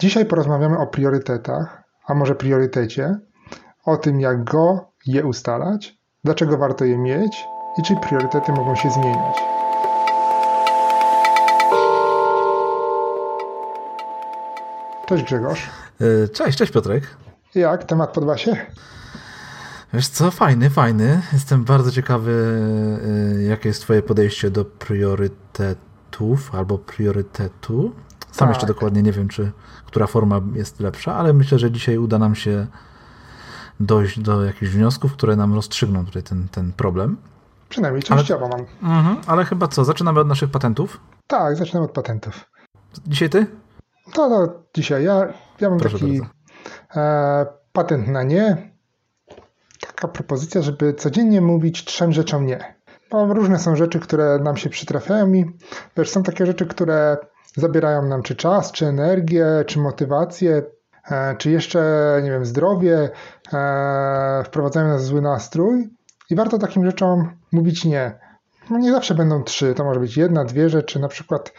Dzisiaj porozmawiamy o priorytetach, a może priorytecie, o tym jak go, je ustalać, dlaczego warto je mieć i czy priorytety mogą się zmieniać. Cześć Grzegorz. E, cześć, cześć Piotrek. Jak? Temat podoba się? Wiesz co, fajny, fajny. Jestem bardzo ciekawy, e, jakie jest twoje podejście do priorytetów albo priorytetu. Sam tak. jeszcze dokładnie nie wiem, czy która forma jest lepsza, ale myślę, że dzisiaj uda nam się dojść do jakichś wniosków, które nam rozstrzygną tutaj ten, ten problem. Przynajmniej częściowo ale, mam. Mhm, ale chyba co, zaczynamy od naszych patentów? Tak, zaczynamy od patentów. Dzisiaj ty? To, no, dzisiaj ja, ja mam Proszę taki e, patent na nie. Taka propozycja, żeby codziennie mówić trzem rzeczom nie. Bo różne są rzeczy, które nam się przytrafiają i wiesz, są takie rzeczy, które zabierają nam czy czas, czy energię, czy motywację, e, czy jeszcze, nie wiem, zdrowie, e, wprowadzają nas w zły nastrój i warto takim rzeczom mówić nie. No nie zawsze będą trzy, to może być jedna, dwie rzeczy, na przykład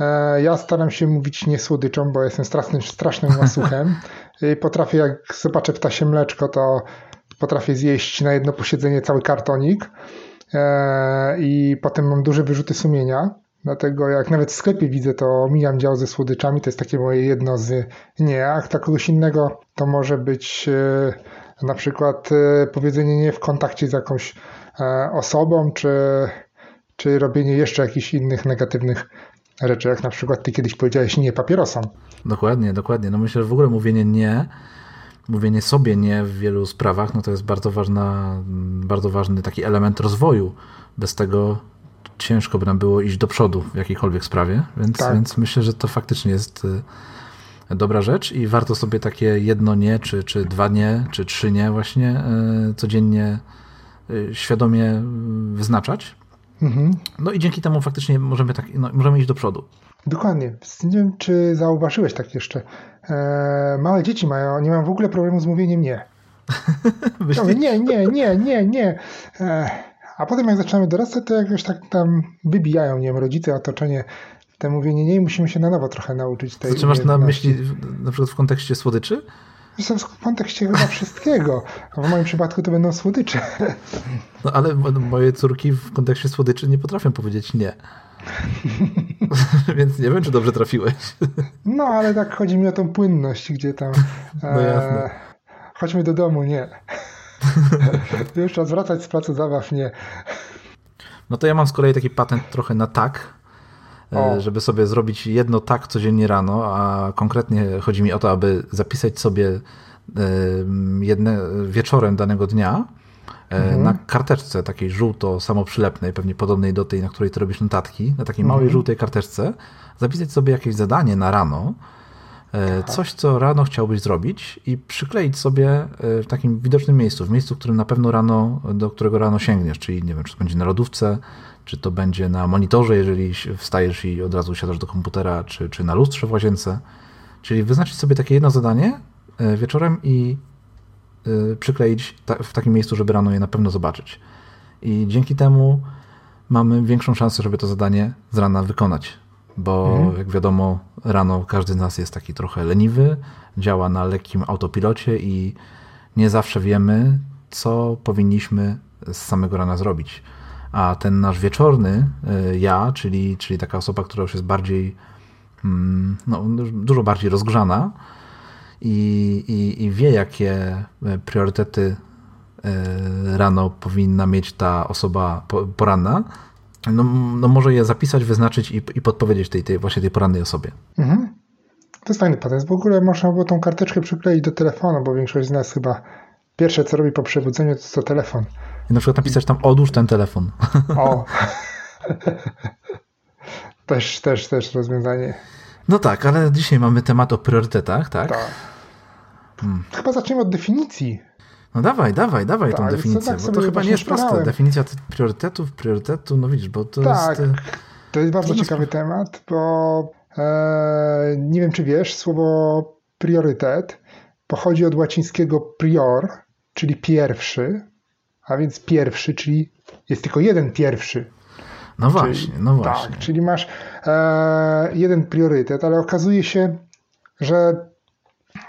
e, ja staram się mówić nie słodyczą, bo jestem strasznym, strasznym łasuchem i potrafię, jak zobaczę ptasie mleczko, to potrafię zjeść na jedno posiedzenie cały kartonik i potem mam duże wyrzuty sumienia. Dlatego jak nawet w sklepie widzę, to mijam dział ze słodyczami, to jest takie moje jedno z nie, a kogoś innego to może być e, na przykład e, powiedzenie nie w kontakcie z jakąś e, osobą, czy, czy robienie jeszcze jakichś innych negatywnych rzeczy, jak na przykład ty kiedyś powiedziałeś nie papierosom. Dokładnie, dokładnie. No myślę, że w ogóle mówienie nie, mówienie sobie nie w wielu sprawach, no to jest bardzo ważna, bardzo ważny taki element rozwoju. Bez tego ciężko by nam było iść do przodu w jakiejkolwiek sprawie, więc, tak. więc myślę, że to faktycznie jest y, dobra rzecz i warto sobie takie jedno nie, czy, czy dwa nie, czy trzy nie właśnie y, codziennie y, świadomie wyznaczać. Mhm. No i dzięki temu faktycznie możemy, tak, no, możemy iść do przodu. Dokładnie. Nie wiem, czy zauważyłeś tak jeszcze. E, małe dzieci mają, nie mają w ogóle problemu z mówieniem nie. nie, nie, nie, nie, nie. E, a potem jak zaczynamy dorastać, to jakoś tak tam wybijają, nie wiem, rodzice, otoczenie te mówienie nie musimy się na nowo trochę nauczyć tej Czy masz na myśli na przykład w kontekście słodyczy? W kontekście chyba wszystkiego. A w moim przypadku to będą słodycze. No ale moje córki w kontekście słodyczy nie potrafią powiedzieć nie. Więc nie wiem, czy dobrze trafiłeś. No, ale tak chodzi mi o tą płynność, gdzie tam. No jasne. E, chodźmy do domu, nie. Już czas wracać z placu zabaw, nie. No to ja mam z kolei taki patent trochę na tak, e, o. żeby sobie zrobić jedno tak codziennie rano, a konkretnie chodzi mi o to, aby zapisać sobie e, jedne wieczorem danego dnia e, mhm. na karteczce takiej żółto samoprzylepnej, pewnie podobnej do tej, na której ty robisz notatki, na takiej mhm. małej żółtej karteczce, zapisać sobie jakieś zadanie na rano, E, coś, co rano chciałbyś zrobić i przykleić sobie e, w takim widocznym miejscu, w miejscu, w którym na pewno rano, do którego rano sięgniesz, czyli nie wiem, czy to będzie na lodówce, czy to będzie na monitorze, jeżeli wstajesz i od razu siadasz do komputera, czy, czy na lustrze w łazience. Czyli wyznaczyć sobie takie jedno zadanie e, wieczorem i przykleić w takim miejscu, żeby rano je na pewno zobaczyć. I dzięki temu mamy większą szansę, żeby to zadanie z rana wykonać bo mhm. jak wiadomo, rano każdy z nas jest taki trochę leniwy, działa na lekkim autopilocie i nie zawsze wiemy, co powinniśmy z samego rana zrobić. A ten nasz wieczorny y, ja, czyli, czyli taka osoba, która już jest bardziej, mm, no, dużo bardziej rozgrzana i, i, i wie, jakie priorytety y, rano powinna mieć ta osoba poranna, no, no może je zapisać, wyznaczyć i, i podpowiedzieć tej, tej, właśnie tej porannej osobie. Mhm. To jest fajny patent. W ogóle można było tą karteczkę przykleić do telefonu, bo większość z nas chyba pierwsze co robi po przebudzeniu to, to telefon. I na przykład napisać tam odłóż ten telefon. O. też, też, też rozwiązanie. No tak, ale dzisiaj mamy temat o priorytetach, tak? Tak. Hmm. Chyba zaczniemy od definicji. No dawaj, dawaj, dawaj tak, tą definicję, tak bo to chyba nie jest proste. Definicja priorytetów, priorytetu, no widzisz, bo to tak, jest... to jest bardzo ciekawy temat, bo e, nie wiem, czy wiesz, słowo priorytet pochodzi od łacińskiego prior, czyli pierwszy, a więc pierwszy, czyli jest tylko jeden pierwszy. No właśnie, czyli, no właśnie. Tak, czyli masz e, jeden priorytet, ale okazuje się, że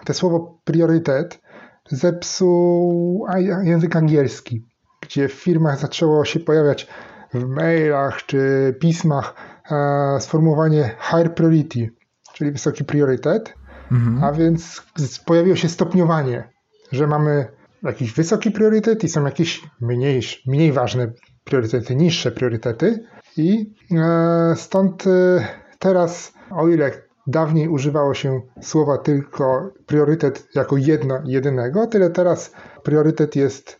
te słowo priorytet zepsuł język angielski, gdzie w firmach zaczęło się pojawiać w mailach czy pismach e, sformułowanie high priority, czyli wysoki priorytet, mhm. a więc pojawiło się stopniowanie, że mamy jakiś wysoki priorytet i są jakieś mniej, mniej ważne priorytety, niższe priorytety i e, stąd e, teraz, o ile dawniej używało się słowa tylko priorytet jako jedno, jedynego, tyle teraz priorytet jest,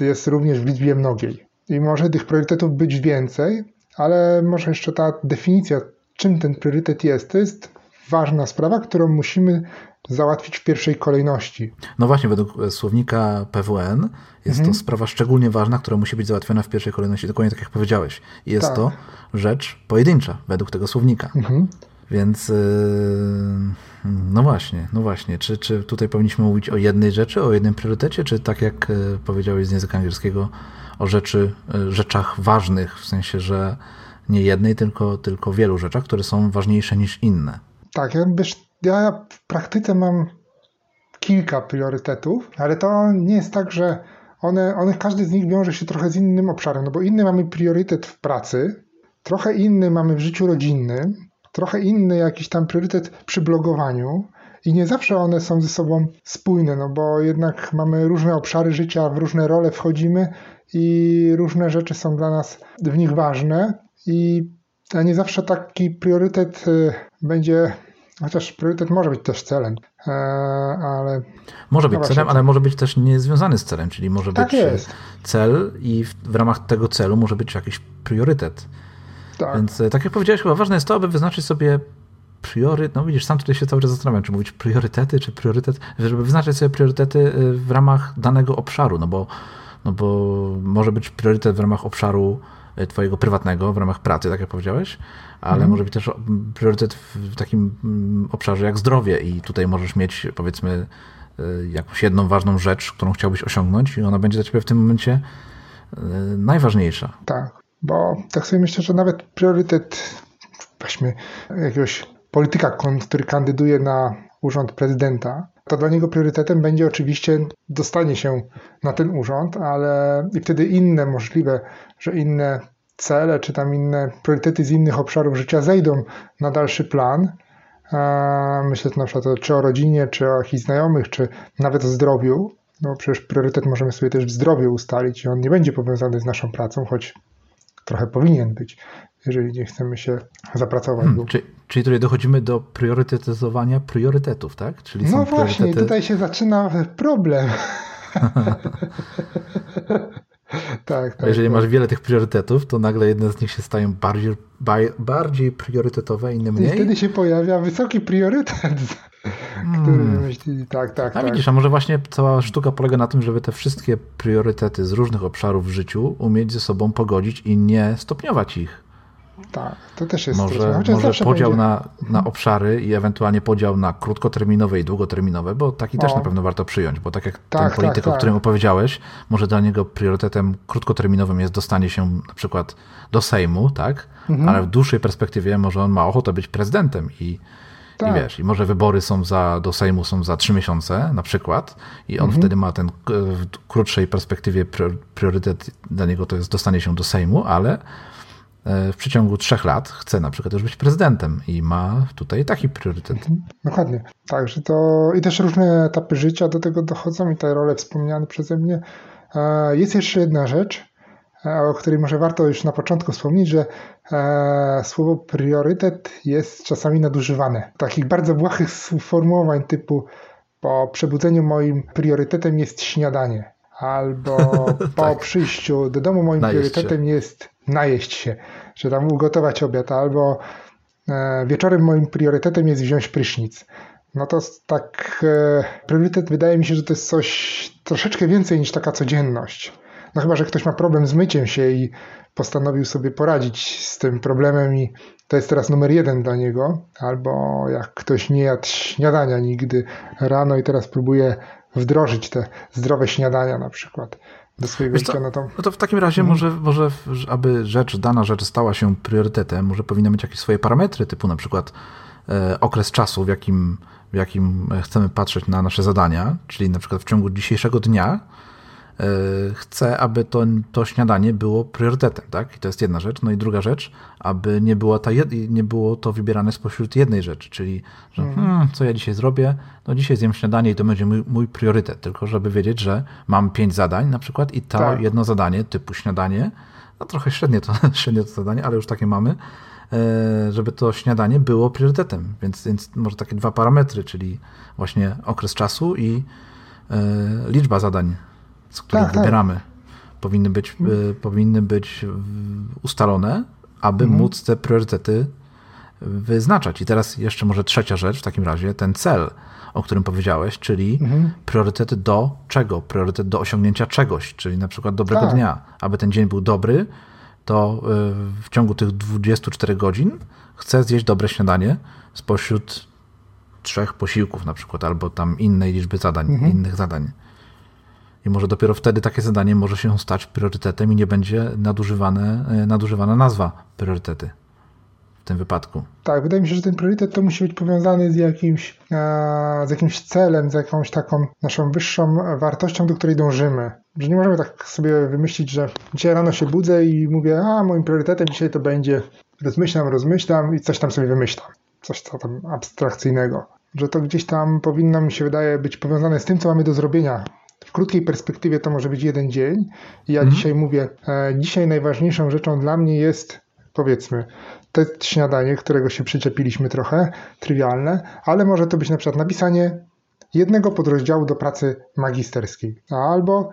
jest również w liczbie mnogiej. I może tych priorytetów być więcej, ale może jeszcze ta definicja, czym ten priorytet jest, to jest ważna sprawa, którą musimy załatwić w pierwszej kolejności. No właśnie, według słownika PWN jest mhm. to sprawa szczególnie ważna, która musi być załatwiona w pierwszej kolejności, dokładnie tak jak powiedziałeś. Jest tak. to rzecz pojedyncza według tego słownika. Mhm. Więc yy, no właśnie, no właśnie. Czy, czy tutaj powinniśmy mówić o jednej rzeczy, o jednym priorytecie, czy tak jak yy, powiedziałeś z języka angielskiego, o rzeczy, yy, rzeczach ważnych, w sensie, że nie jednej, tylko, tylko wielu rzeczach, które są ważniejsze niż inne. Tak, ja w praktyce mam kilka priorytetów, ale to nie jest tak, że one, one, każdy z nich wiąże się trochę z innym obszarem, no bo inny mamy priorytet w pracy, trochę inny mamy w życiu rodzinnym, trochę inny jakiś tam priorytet przy blogowaniu i nie zawsze one są ze sobą spójne, no bo jednak mamy różne obszary życia, w różne role wchodzimy i różne rzeczy są dla nas w nich ważne i nie zawsze taki priorytet y, będzie Chociaż priorytet może być też celem, e, ale. Może być celem, ale może być też niezwiązany z celem, czyli może tak być jest. cel i w, w, ramach tego celu może być jakiś priorytet. Tak. Więc e, tak jak powiedziałeś, chyba ważne jest to, aby wyznaczyć sobie priorytet. No widzisz, sam tutaj się cały czas zastanawiam, czy mówić priorytety, czy priorytet, żeby wyznaczyć sobie priorytety e, w ramach danego obszaru, no bo, no bo może być priorytet w ramach obszaru twojego prywatnego, w ramach pracy, tak jak powiedziałeś, ale mhm. może być też priorytet w takim obszarze jak zdrowie i tutaj możesz mieć powiedzmy e, jakąś jedną ważną rzecz, którą chciałbyś osiągnąć i ona będzie dla ciebie w tym momencie e, najważniejsza. Tak, bo tak sobie myślę, że nawet priorytet weźmy jakiegoś polityka, który kandyduje na urząd prezydenta, to dla niego priorytetem będzie oczywiście dostanie się na ten urząd, ale i wtedy inne możliwe, że inne cele czy tam inne priorytety z innych obszarów życia zejdą na dalszy plan. Myślę tu na przykład czy o rodzinie, czy o jakichś znajomych, czy nawet o zdrowiu. No przecież priorytet możemy sobie też w zdrowiu ustalić i on nie będzie powiązany z naszą pracą, choć trochę powinien być, jeżeli nie chcemy się zapracować. Hmm, czyli, czyli tutaj dochodzimy do priorytetyzowania priorytetów, tak? Czyli no właśnie, tutaj się zaczyna problem. tak, tak. Jeżeli tak. masz wiele tych priorytetów, to nagle jedne z nich się stają bardziej, bardziej priorytetowe, inne mniej. I wtedy się pojawia wysoki priorytet. Który myśli, tak, tak. A tak. widzisz, a może właśnie cała sztuka polega na tym, żeby te wszystkie priorytety z różnych obszarów w życiu umieć ze sobą pogodzić i nie stopniować ich. Tak, to też jest Może, może podział na, na obszary i ewentualnie podział na krótkoterminowe i długoterminowe, bo taki o. też na pewno warto przyjąć, bo tak jak tak, ten polityk, tak, o którym tak. opowiedziałeś, może dla niego priorytetem krótkoterminowym jest dostanie się na przykład do Sejmu, tak? Mhm. Ale w dłuższej perspektywie może on ma ochotę być prezydentem i, tak. I wiesz, i może wybory są za, do Sejmu są za trzy miesiące na przykład i on mhm. wtedy ma ten w krótszej perspektywie priorytet dla niego to jest dostanie się do Sejmu, ale E, w przeciągu trzech lat chce na przykład już być prezydentem i ma tutaj taki priorytet. Mhm, dokładnie. Także to i też różne etapy życia do tego dochodzą i te role wspomniane przeze mnie. E, jest jeszcze jedna rzecz, o której może warto już na początku wspomnieć, że słowo priorytet jest czasami nadużywane. Takich bardzo błahych sformułowań typu po przebudzeniu moim priorytetem jest śniadanie albo po tak. przyjściu do domu moim Najeść priorytetem się. jest najeść się, czy tam ugotować obiad, albo e, wieczorem moim priorytetem jest wziąć prysznic. No to tak, e, priorytet wydaje mi się, że to jest coś troszeczkę więcej niż taka codzienność. No chyba, że ktoś ma problem z myciem się i postanowił sobie poradzić z tym problemem i to jest teraz numer jeden dla niego. Albo jak ktoś nie jadł śniadania nigdy rano i teraz próbuje wdrożyć te zdrowe śniadania na przykład do swojego Wiesz życia. No to, no to w takim razie mhm. może, może, aby rzecz, dana rzecz stała się priorytetem, może powinna mieć jakieś swoje parametry, typu na przykład okres czasu, w jakim, w jakim chcemy patrzeć na nasze zadania, czyli na przykład w ciągu dzisiejszego dnia E, chcę, aby to, to śniadanie było priorytetem, tak? I to jest jedna rzecz. No i druga rzecz, aby nie było, ta nie było to wybierane spośród jednej rzeczy, czyli, że mhm. hmm, co ja dzisiaj zrobię? No dzisiaj zjem śniadanie i to będzie mój, mój priorytet, tylko żeby wiedzieć, że mam pięć zadań na przykład i to tak. jedno zadanie typu śniadanie, no trochę średnie to, średnie to zadanie, ale już takie mamy, e, żeby to śniadanie było priorytetem. Więc, więc może takie dwa parametry, czyli właśnie okres czasu i e, liczba zadań z których tak, tak. wybieramy, tak. powinny, być, y, powinny być ustalone, aby mhm. móc te priorytety wyznaczać. I teraz jeszcze może trzecia rzecz w takim razie, ten cel, o którym powiedziałeś, czyli mhm. priorytety do czego? Priorytet do osiągnięcia czegoś, czyli na przykład dobrego tak. dnia. Aby ten dzień był dobry, to y, w ciągu tych 24 godzin chcę zjeść dobre śniadanie spośród trzech posiłków na przykład, albo tam innej liczby zadań, mhm. innych zadań. I może dopiero wtedy takie zadanie może się stać priorytetem i nie będzie nadużywane, e, nadużywana nazwa priorytety w tym wypadku. Tak, wydaje mi się, że ten priorytet to musi być powiązany z jakimś, e, z jakimś celem, z jakąś taką naszą wyższą wartością, do której dążymy. Że nie możemy tak sobie wymyślić, że dzisiaj rano się budzę i mówię, a moim priorytetem dzisiaj to będzie rozmyślam, rozmyślam i coś tam sobie wymyślam. Coś tam abstrakcyjnego. Że to gdzieś tam powinno mi się wydaje być powiązane z tym, co mamy do zrobienia w krótkiej perspektywie to może być jeden dzień. Ja mhm. dzisiaj mówię, e, dzisiaj najważniejszą rzeczą dla mnie jest, powiedzmy, to śniadanie, którego się przyczepiliśmy trochę, trywialne, ale może to być na przykład napisanie jednego podrozdziału do pracy magisterskiej, albo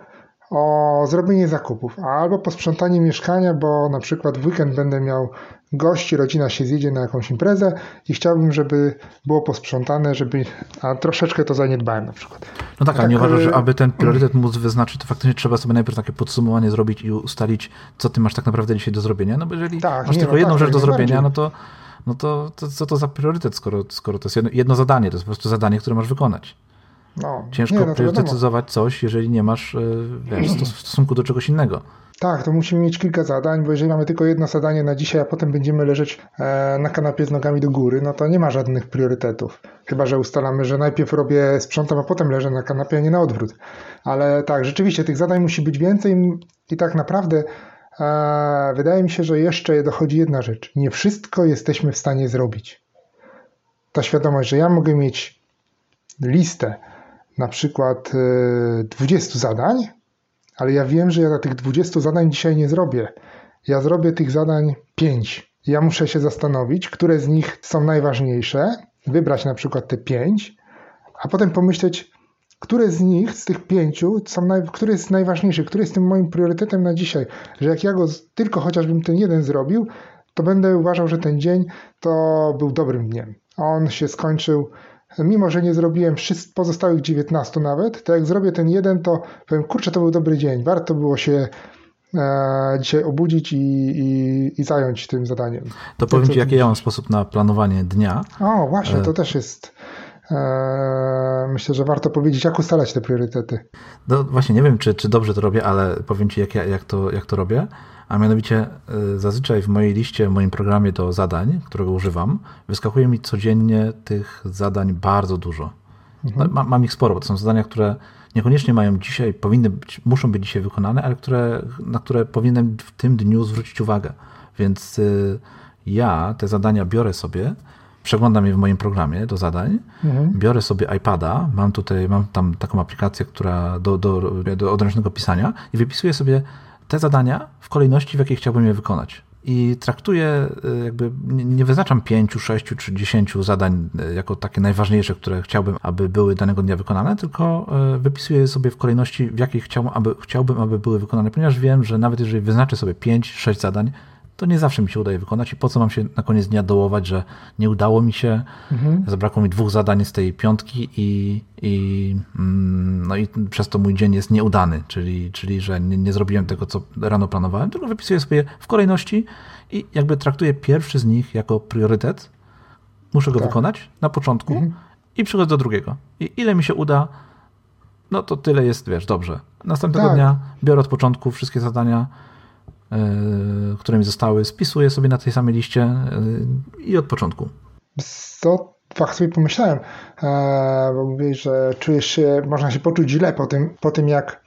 o zrobienie zakupów, albo posprzątanie mieszkania, bo na przykład w weekend będę miał gości, rodzina się zjedzie na jakąś imprezę i chciałbym, żeby było posprzątane, żeby, a troszeczkę to zaniedbałem na przykład. No tak, a tak, nie uważasz, że aby ten priorytet móc wyznaczyć, to faktycznie trzeba sobie najpierw takie podsumowanie zrobić i ustalić, co ty masz tak naprawdę dzisiaj do zrobienia, no bo jeżeli tak, masz nie, tylko no jedną tak, rzecz do zrobienia, no to no to, to co to za priorytet, skoro, skoro to jest jedno, jedno zadanie, to jest po prostu zadanie, które masz wykonać. No, Ciężko nie, no priorytetyzować coś, jeżeli nie masz e, wiesz, w stosunku do czegoś innego. Tak, to musimy mieć kilka zadań, bo jeżeli mamy tylko jedno zadanie na dzisiaj, a potem będziemy leżeć e, na kanapie z nogami do góry, no to nie ma żadnych priorytetów. Chyba, że ustalamy, że najpierw robię sprzątam, a potem leżę na kanapie, a nie na odwrót. Ale tak, rzeczywiście tych zadań musi być więcej i tak naprawdę e, wydaje mi się, że jeszcze dochodzi jedna rzecz. Nie wszystko jesteśmy w stanie zrobić. Ta świadomość, że ja mogę mieć listę na przykład 20 e, zadań, ale ja wiem, że ja tych 20 zadań dzisiaj nie zrobię. Ja zrobię tych zadań 5. Ja muszę się zastanowić, które z nich są najważniejsze, wybrać na przykład te 5, a potem pomyśleć, które z nich, z tych pięciu, są naj, który jest najważniejszy, który jest tym moim priorytetem na dzisiaj, że jak ja go tylko chociażbym ten jeden zrobił, to będę uważał, że ten dzień to był dobrym dniem. On się skończył mimo że nie zrobiłem wszystkich pozostałych 19 nawet, to jak zrobię ten jeden, to powiem, kurczę, to był dobry dzień, warto było się e, dzisiaj obudzić i, i, i, zająć tym zadaniem. To powiem Ci, jaki ja mam sposób na planowanie dnia. O, właśnie, to e, też jest e, myślę, że warto powiedzieć, jak ustalać te priorytety. No właśnie, nie wiem, czy, czy dobrze to robię, ale powiem Ci, jak, jak, to, jak to robię a mianowicie y, zazwyczaj w mojej liście, w moim programie do zadań, którego używam, wyskakuje mi codziennie tych zadań bardzo dużo. Mhm. Mam, mam ich sporo, bo to są zadania, które niekoniecznie mają dzisiaj, powinny być, muszą być dzisiaj wykonane, ale które, na które powinienem w tym dniu zwrócić uwagę. Więc y, ja te zadania biorę sobie, przeglądam je w moim programie do zadań, mhm. biorę sobie iPada, mam tutaj, mam tam taką aplikację, która do, do, do odręcznego pisania i wypisuję sobie te zadania w kolejności, w jakiej chciałbym je wykonać. I traktuję, y, jakby nie wyznaczam pięciu, sześciu czy dziesięciu zadań y, jako takie najważniejsze, które chciałbym, aby były danego dnia wykonane, tylko y, wypisuję je sobie w kolejności, w jakiej chciałbym aby, chciałbym, aby były wykonane, ponieważ wiem, że nawet jeżeli wyznaczę sobie pięć, sześć zadań, to nie zawsze mi się udaje wykonać i po co mam się na koniec dnia dołować, że nie udało mi się, mhm. zabrakło mi dwóch zadań z tej piątki i, i, mm, no i przez to mój dzień jest nieudany, czyli, czyli że nie, nie zrobiłem tego, co rano planowałem, tylko wypisuję sobie w kolejności i jakby traktuję pierwszy z nich jako priorytet, muszę go tak. wykonać na początku mhm. i przychodzę do drugiego. I ile mi się uda, no to tyle jest, wiesz, dobrze. Następnego tak. dnia biorę od początku wszystkie zadania, które mi zostały, spisuję sobie na tej samej liście e, i od początku. to fakt sobie pomyślałem, e, bo mówię, że czujesz się, można się poczuć źle po tym, po tym jak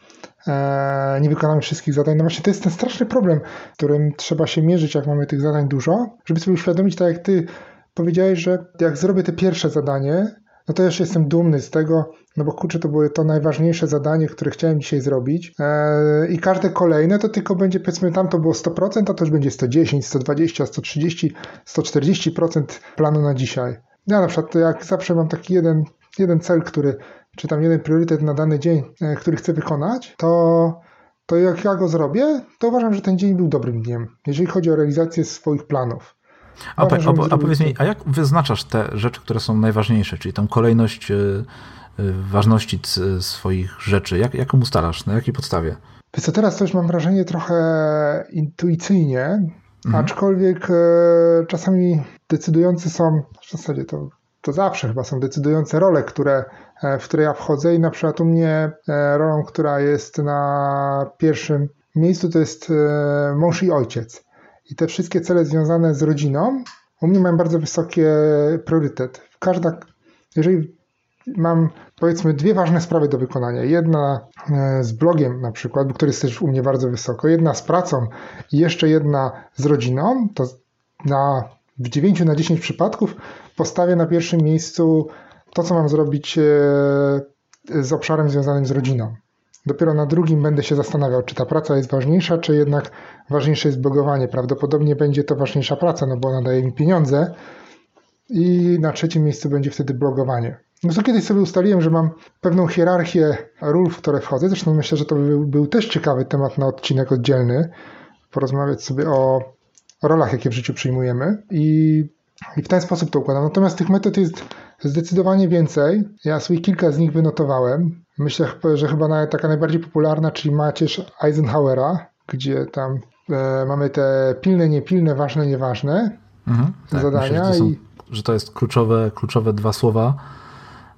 e, nie wykonamy wszystkich zadań. No właśnie to jest ten straszny problem, którym trzeba się mierzyć, jak mamy tych zadań dużo, żeby sobie uświadomić, tak jak ty powiedziałeś, że jak zrobię te pierwsze zadanie, no to już jestem dumny z tego, no bo kurczę, to było to najważniejsze zadanie, które chciałem dzisiaj zrobić eee, i każde kolejne to tylko będzie, powiedzmy, tam to było 100%, a to już będzie 110, 120, 130, 140% planu na dzisiaj. Ja na przykład jak zawsze mam taki jeden, jeden cel, który, czy tam jeden priorytet na dany dzień, e, który chcę wykonać, to, to jak ja go zrobię, to uważam, że ten dzień był dobrym dniem, jeżeli chodzi o realizację swoich planów. A, a, a, a powiedz mi, a jak wyznaczasz te rzeczy, które są najważniejsze, czyli tą kolejność y, y, ważności swoich rzeczy? Jak, jak ją ustalasz? Na jakiej podstawie? Wiesz co, teraz to już mam wrażenie trochę intuicyjnie, mhm. aczkolwiek e, czasami decydujące są, w zasadzie to, to zawsze chyba są decydujące role, które, e, w które ja wchodzę i na przykład u mnie e, rolą, która jest na pierwszym miejscu to jest mąż i ojciec i te wszystkie cele związane z rodziną u mnie mają bardzo wysoki priorytet. Każda, jeżeli mam powiedzmy dwie ważne sprawy do wykonania. Jedna e, z blogiem na przykład, który jest też u mnie bardzo wysoko, jedna z pracą i jeszcze jedna z rodziną, to na, w 9 na 10 przypadków postawię na pierwszym miejscu to, co mam zrobić e, z obszarem związanym z rodziną. Dopiero na drugim będę się zastanawiał, czy ta praca jest ważniejsza, czy jednak ważniejsze jest blogowanie. Prawdopodobnie będzie to ważniejsza praca, no bo ona daje mi pieniądze. I na trzecim miejscu będzie wtedy blogowanie. No to kiedyś sobie ustaliłem, że mam pewną hierarchię ról, w które wchodzę. Zresztą myślę, że to był, był też ciekawy temat na odcinek oddzielny. Porozmawiać sobie o, rolach, jakie w życiu przyjmujemy. I, I w ten sposób to układam. Natomiast tych metod jest zdecydowanie więcej. Ja sobie kilka z nich wynotowałem. Myślę, że chyba taka najbardziej popularna, czyli Macierz Eisenhowera, gdzie tam e, mamy te pilne, niepilne, ważne, nieważne mhm, tak, zadania. Myślę, że, są, i... że to jest kluczowe, kluczowe dwa słowa,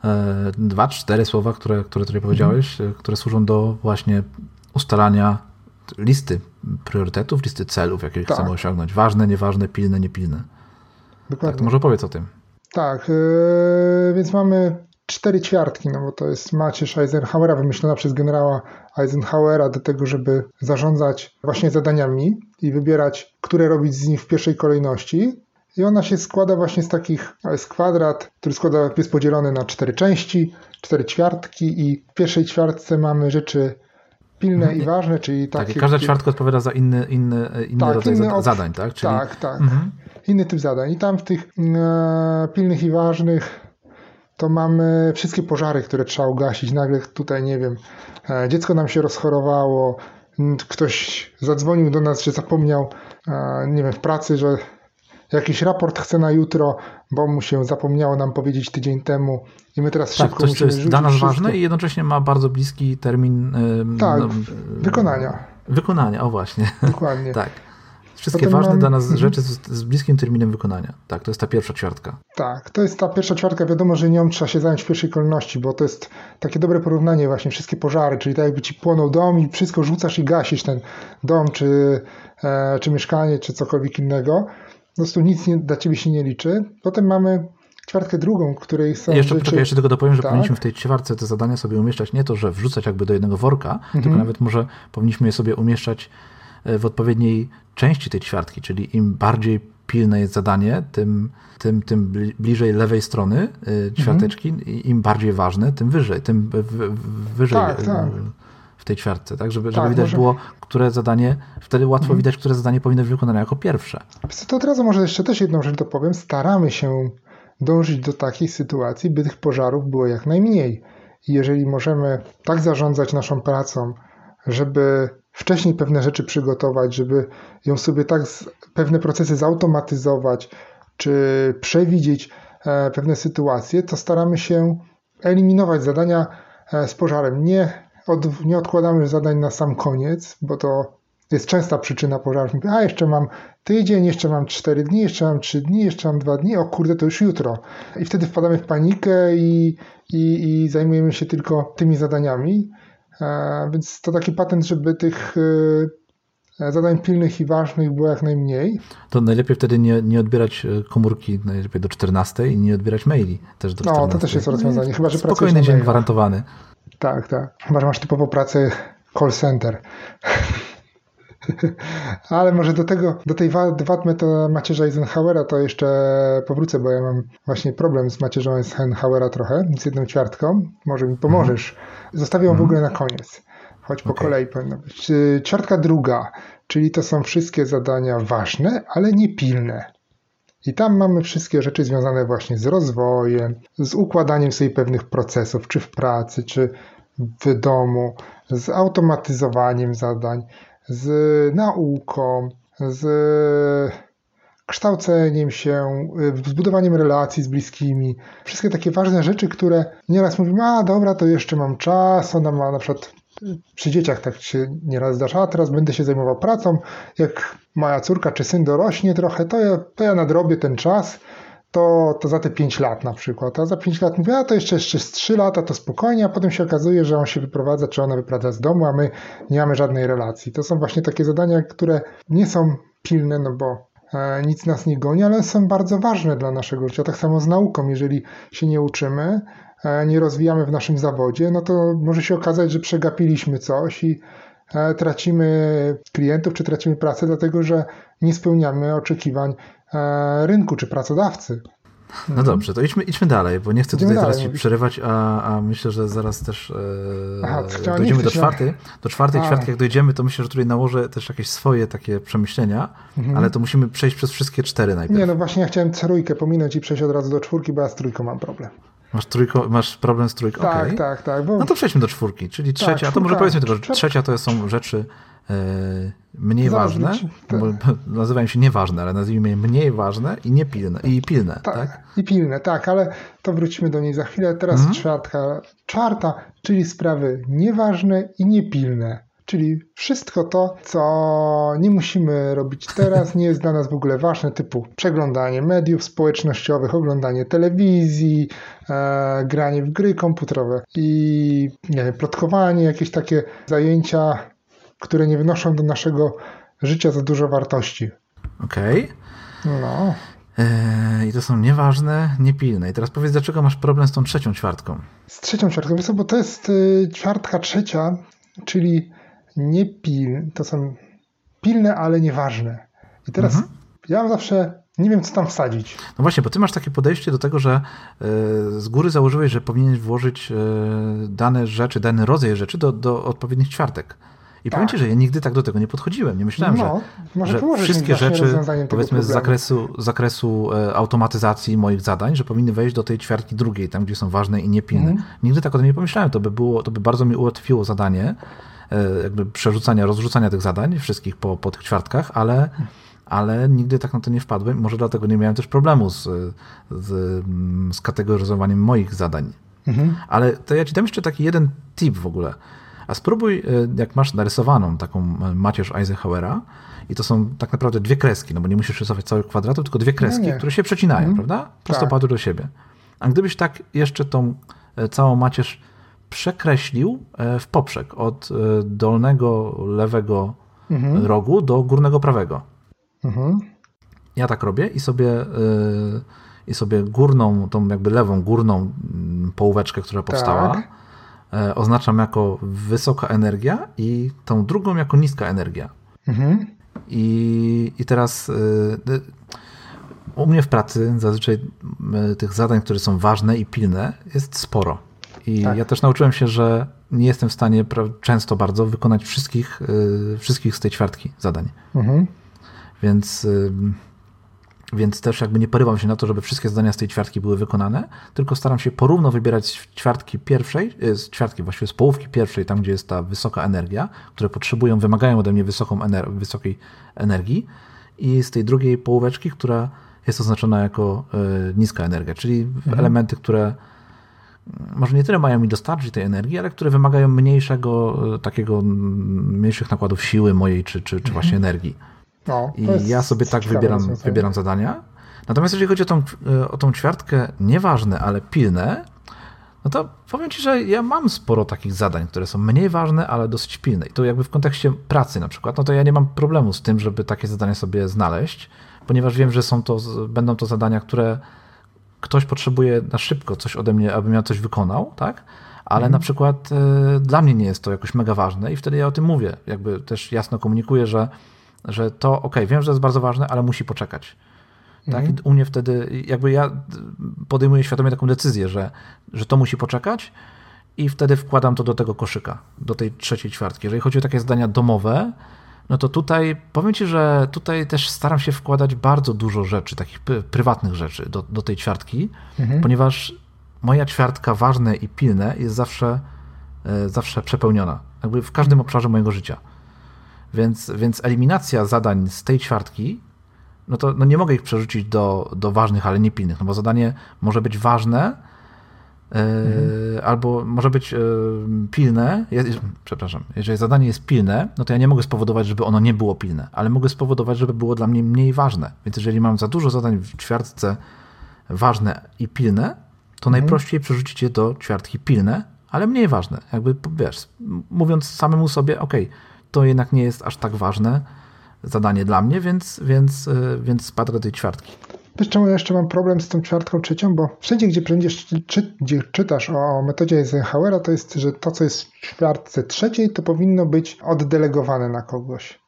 e, dwa, cztery słowa, które, które tutaj powiedziałeś, mhm. które służą do właśnie ustalania listy priorytetów, listy celów, jakie tak. chcemy osiągnąć. Ważne, nieważne, pilne, niepilne. Dokładnie. Tak, to może opowiedz o tym. Tak, yy, więc mamy cztery ćwiartki, no bo to jest macierz Eisenhowera wymyślona przez generała Eisenhowera do tego, żeby zarządzać właśnie zadaniami i wybierać, które robić z nich w pierwszej kolejności. I ona się składa właśnie z takich, jest kwadrat, który składa, jest podzielony na cztery części, cztery ćwiartki i w pierwszej ćwiartce mamy rzeczy pilne mhm. i ważne, czyli takie... Tak, każda ćwiartka odpowiada za inny, inny, inny tak, rodzaj inny zadań, tak? Czyli... Tak, tak. Mhm. Inny typ zadań. I tam w tych e, pilnych i ważnych to mamy wszystkie pożary, które trzeba ugasić. Nagle tutaj, nie wiem, e, dziecko nam się rozchorowało, ktoś zadzwonił do nas, że zapomniał, e, nie wiem, w pracy, że jakiś raport chce na jutro, bo mu się zapomniało nam powiedzieć tydzień temu i my teraz tak, szybko coś, musimy to jest dla nas wszystko. ważne i jednocześnie ma bardzo bliski termin tak, no, wykonania. Wykonania, o właśnie. Dokładnie. tak. Wszystkie Potem ważne mam... dla nas mhm. rzeczy z, z, bliskim terminem wykonania. Tak, to jest ta pierwsza ćwiartka. Tak, to jest ta pierwsza ćwiartka. Wiadomo, że nią trzeba się zająć w pierwszej kolejności, bo to jest takie dobre porównanie właśnie wszystkie pożary, czyli tak jakby ci płonął dom i wszystko rzucasz i gasisz ten dom, czy, e, czy mieszkanie, czy cokolwiek innego. Po prostu nic nie, dla ciebie się nie liczy. Potem mamy ćwiartkę drugą, której są Jeszcze, rzeczy... poczekaj, jeszcze tylko dopowiem, że tak. powinniśmy w tej ćwiartce te zadania sobie umieszczać nie to, że wrzucać jakby do jednego worka, mhm. tylko nawet może powinniśmy je sobie umieszczać w odpowiedniej części tej ćwiartki, czyli im bardziej pilne jest zadanie, tym, tym, tym bliżej lewej strony y, ćwiarteczki, mhm. im bardziej ważne, tym wyżej, tym wyżej tak, y, tak. w tej ćwiartce, tak? Żeby, żeby tak, widać może... było, które zadanie, wtedy łatwo mhm. widać, które zadanie powinno być wykonane jako pierwsze. To od razu może jeszcze też jedną rzecz dopowiem. Staramy się dążyć do takiej sytuacji, by tych pożarów było jak najmniej. I jeżeli możemy tak zarządzać naszą pracą, żeby wcześniej pewne rzeczy przygotować, żeby ją sobie tak pewne procesy zautomatyzować, czy przewidzieć e, pewne sytuacje, to staramy się eliminować zadania e, z pożarem. Nie, od, nie odkładamy zadań na sam koniec, bo to jest częsta przyczyna pożarów. A jeszcze mam tydzień, jeszcze mam 4 dni, jeszcze mam 3 dni, jeszcze mam 2 dni, o kurde, to już jutro. I wtedy wpadamy w panikę i, i, i zajmujemy się tylko tymi zadaniami. E, więc to taki patent, żeby tych zadań pilnych i ważnych było jak najmniej. To najlepiej wtedy nie, nie odbierać komórki najlepiej do 14 i nie odbierać maili też do 14. No, to też jest rozwiązanie, chyba że Spokojny dzień gwarantowany. Tak, tak. Chyba, że masz typowo pracę call center. Ale może do tego, do tej wad macierza Eisenhowera to jeszcze powrócę, bo ja mam właśnie problem z macierzą Eisenhowera trochę, z jedną ćwiartką. Może mi pomożesz. Mhm. Zostawię ją w mhm. ogóle na koniec. Choć po okay. kolei powinno być. Ćwiartka druga, czyli to są wszystkie zadania ważne, ale nie pilne. I tam mamy wszystkie rzeczy związane właśnie z rozwojem, z układaniem sobie pewnych procesów, czy w pracy, czy w domu, z automatyzowaniem zadań, z nauką, z kształceniem się, z budowaniem relacji z bliskimi. Wszystkie takie ważne rzeczy, które nieraz mówimy, a dobra, to jeszcze mam czas, ona ma na przykład przy dzieciach tak się nieraz zdarza, a teraz będę się zajmował pracą, jak moja córka czy syn dorośnie trochę, to ja, to ja nadrobię ten czas, to, to za te 5 lat na przykład. A za 5 lat mówię, a to jeszcze, jeszcze z 3 lata, to spokojnie, a potem się okazuje, że on się wyprowadza, czy ona wyprowadza z domu, a my nie mamy żadnej relacji. To są właśnie takie zadania, które nie są pilne, no bo e, nic nas nie goni, ale są bardzo ważne dla naszego życia. Tak samo z nauką, jeżeli się nie uczymy, e, nie rozwijamy w naszym zawodzie, no to może się okazać, że przegapiliśmy coś i e, tracimy klientów, czy tracimy pracę, dlatego że nie spełniamy oczekiwań rynku czy pracodawcy. No dobrze, to idźmy, idźmy dalej, bo nie chcę Idziemy tutaj teraz ci przerywać, a, a myślę, że zaraz też e, Aha, dojdziemy do czwartej. Do czwartej a. ćwiartki, jak dojdziemy, to myślę, że tutaj nałożę też jakieś swoje takie przemyślenia, mhm. ale to musimy przejść przez wszystkie cztery najpierw. Nie, no właśnie ja chciałem trójkę pominąć i przejść od razu do czwórki, bo ja z trójką mam problem. Masz, trójko, masz problem z trójką? Tak, okay. tak, tak. Bo... No to przejdźmy do czwórki, czyli tak, trzecia. Tak, to może powiedzmy tylko, że trzecia to są rzeczy e, mniej ważne, tak. bo nazywają się nieważne, ale nazwijmy je mniej ważne i niepilne, i pilne, tak, tak? I pilne, tak, ale to wrócimy do niej za chwilę. Teraz mhm. czwartka, czwarta, czyli sprawy nieważne i niepilne. Czyli wszystko to, co nie musimy robić teraz, nie jest dla nas w ogóle ważne, typu przeglądanie mediów społecznościowych, oglądanie telewizji, e, granie w gry komputerowe i nie wiem, plotkowanie, jakieś takie zajęcia, które nie wnoszą do naszego życia za dużo wartości. Okej. Okay. No. E, I to są nieważne, niepilne. I teraz powiedz, dlaczego masz problem z tą trzecią ćwiartką? Z trzecią ćwiartką, wiesz bo to jest y, ćwiartka trzecia, czyli nie pil, to są pilne, ale nieważne. I teraz mhm. ja zawsze nie wiem, co tam wsadzić. No właśnie, bo ty masz takie podejście do tego, że y, z góry założyłeś, że powinieneś włożyć y, dane rzeczy, dany rodzaj rzeczy do, do odpowiednich ćwiartek. I tak. powiem ci, że ja nigdy tak do tego nie podchodziłem. Nie myślałem, no, że, że wszystkie rzeczy, powiedzmy, z zakresu, zakresu e, automatyzacji moich zadań, że powinny wejść do tej ćwiartki drugiej, tam gdzie są ważne i niepilne. Mm. Nigdy tak o tym nie pomyślałem. To by, było, to by bardzo mi ułatwiło zadanie, E, jakby przerzucania, rozrzucania tych zadań wszystkich po, po tych ćwiartkach, ale, ale nigdy tak na to nie wpadłem. Może dlatego nie miałem też problemu z, z, z kategoryzowaniem moich zadań. Mhm. Ale to ja ci dam jeszcze taki jeden tip w ogóle. A spróbuj, e, jak masz narysowaną taką macierz Eisenhowera, i to są tak naprawdę dwie kreski, no bo nie musisz rysować całych kwadratów, tylko dwie kreski, no które się przecinają, mhm. prawda? Prostopadły tak. do siebie. A gdybyś tak jeszcze tą e, całą macierz przekreślił e, w poprzek od e, dolnego lewego mhm. rogu do górnego prawego. Mhm. Ja tak robię i sobie, e, i sobie górną, tą jakby lewą górną mm, połóweczkę, która powstała, tak. Oznaczam jako wysoka energia i tą drugą jako niska energia. Mhm. I, I teraz u mnie w pracy zazwyczaj tych zadań, które są ważne i pilne, jest sporo. I tak. ja też nauczyłem się, że nie jestem w stanie często bardzo wykonać wszystkich, y, wszystkich z tej ćwiartki zadań. Mhm. Więc, więc też jakby nie porywam się na to, żeby wszystkie zadania z tej ćwiartki były wykonane, tylko staram się porówno wybierać z ćwiartki pierwszej, y, z ćwiartki, właściwie z połówki pierwszej, tam gdzie jest ta wysoka energia, które potrzebują, wymagają ode mnie wysoką ener wysokiej energii i z tej drugiej połóweczki, która jest oznaczona jako niska energia, czyli mhm. elementy, które może nie tyle mają mi dostarczyć tej energii, ale które wymagają mniejszego, e, takiego mniejszych nakładów siły mojej, czy, czy, czy mhm. właśnie energii. No, I ja sobie tak wybieram, wybieram zadania. Natomiast jeżeli chodzi o tą, e, o tą ćwiartkę nieważne, ale pilne, No to powiem Ci, że ja mam sporo takich zadań, które są mniej ważne, ale dosyć pilne. I to jakby w kontekście pracy na przykład, no to ja nie mam problemu z tym, żeby takie zadania sobie znaleźć, ponieważ wiem, że są to, będą to zadania, które ktoś potrzebuje na szybko coś ode mnie, abym ja coś wykonał, tak? Ale mhm. na przykład y, dla mnie nie jest to jakoś mega ważne i wtedy ja o tym mówię. Jakby też jasno komunikuję, że, że to ok, wiem, że to jest bardzo ważne, ale musi poczekać. Tak? Mhm. u mnie wtedy, jakby ja podejmuję świadomie taką decyzję, że, że to musi poczekać i wtedy wkładam to do tego koszyka, do tej trzeciej ćwiartki. Jeżeli chodzi o takie zadania domowe, no to tutaj powiem Ci, że tutaj też staram się wkładać bardzo dużo rzeczy, takich prywatnych rzeczy do, do tej ćwiartki, mhm. ponieważ moja ćwiartka ważne i pilne jest zawsze, e, zawsze przepełniona, jakby w każdym obszarze mojego życia. Więc, więc eliminacja zadań z tej ćwiartki no to no nie mogę ich przerzucić do, do ważnych, ale nie pilnych, no bo zadanie może być ważne, mhm. albo może być yy, pilne. Je, przepraszam, jeżeli zadanie jest pilne, no to ja nie mogę spowodować, żeby ono nie było pilne, ale mogę spowodować, żeby było dla mnie mniej ważne. Więc jeżeli mam za dużo zadań w ćwiartce ważne i pilne, to mhm. najprościej przerzucić je do ćwiartki pilne, ale mniej ważne. Jakby wiesz, mówiąc samemu sobie, ok, to jednak nie jest aż tak ważne, zadanie dla mnie, więc, więc, e, więc spadł do tej ćwiartki. Wiesz czemu ja jeszcze mam problem z tą ćwiartką trzecią? Bo wszędzie, gdzie, będziesz, czy, gdzie czytasz o metodzie Eisenhowera, to jest, że to, co jest w ćwiartce trzeciej, to powinno być oddelegowane na kogoś.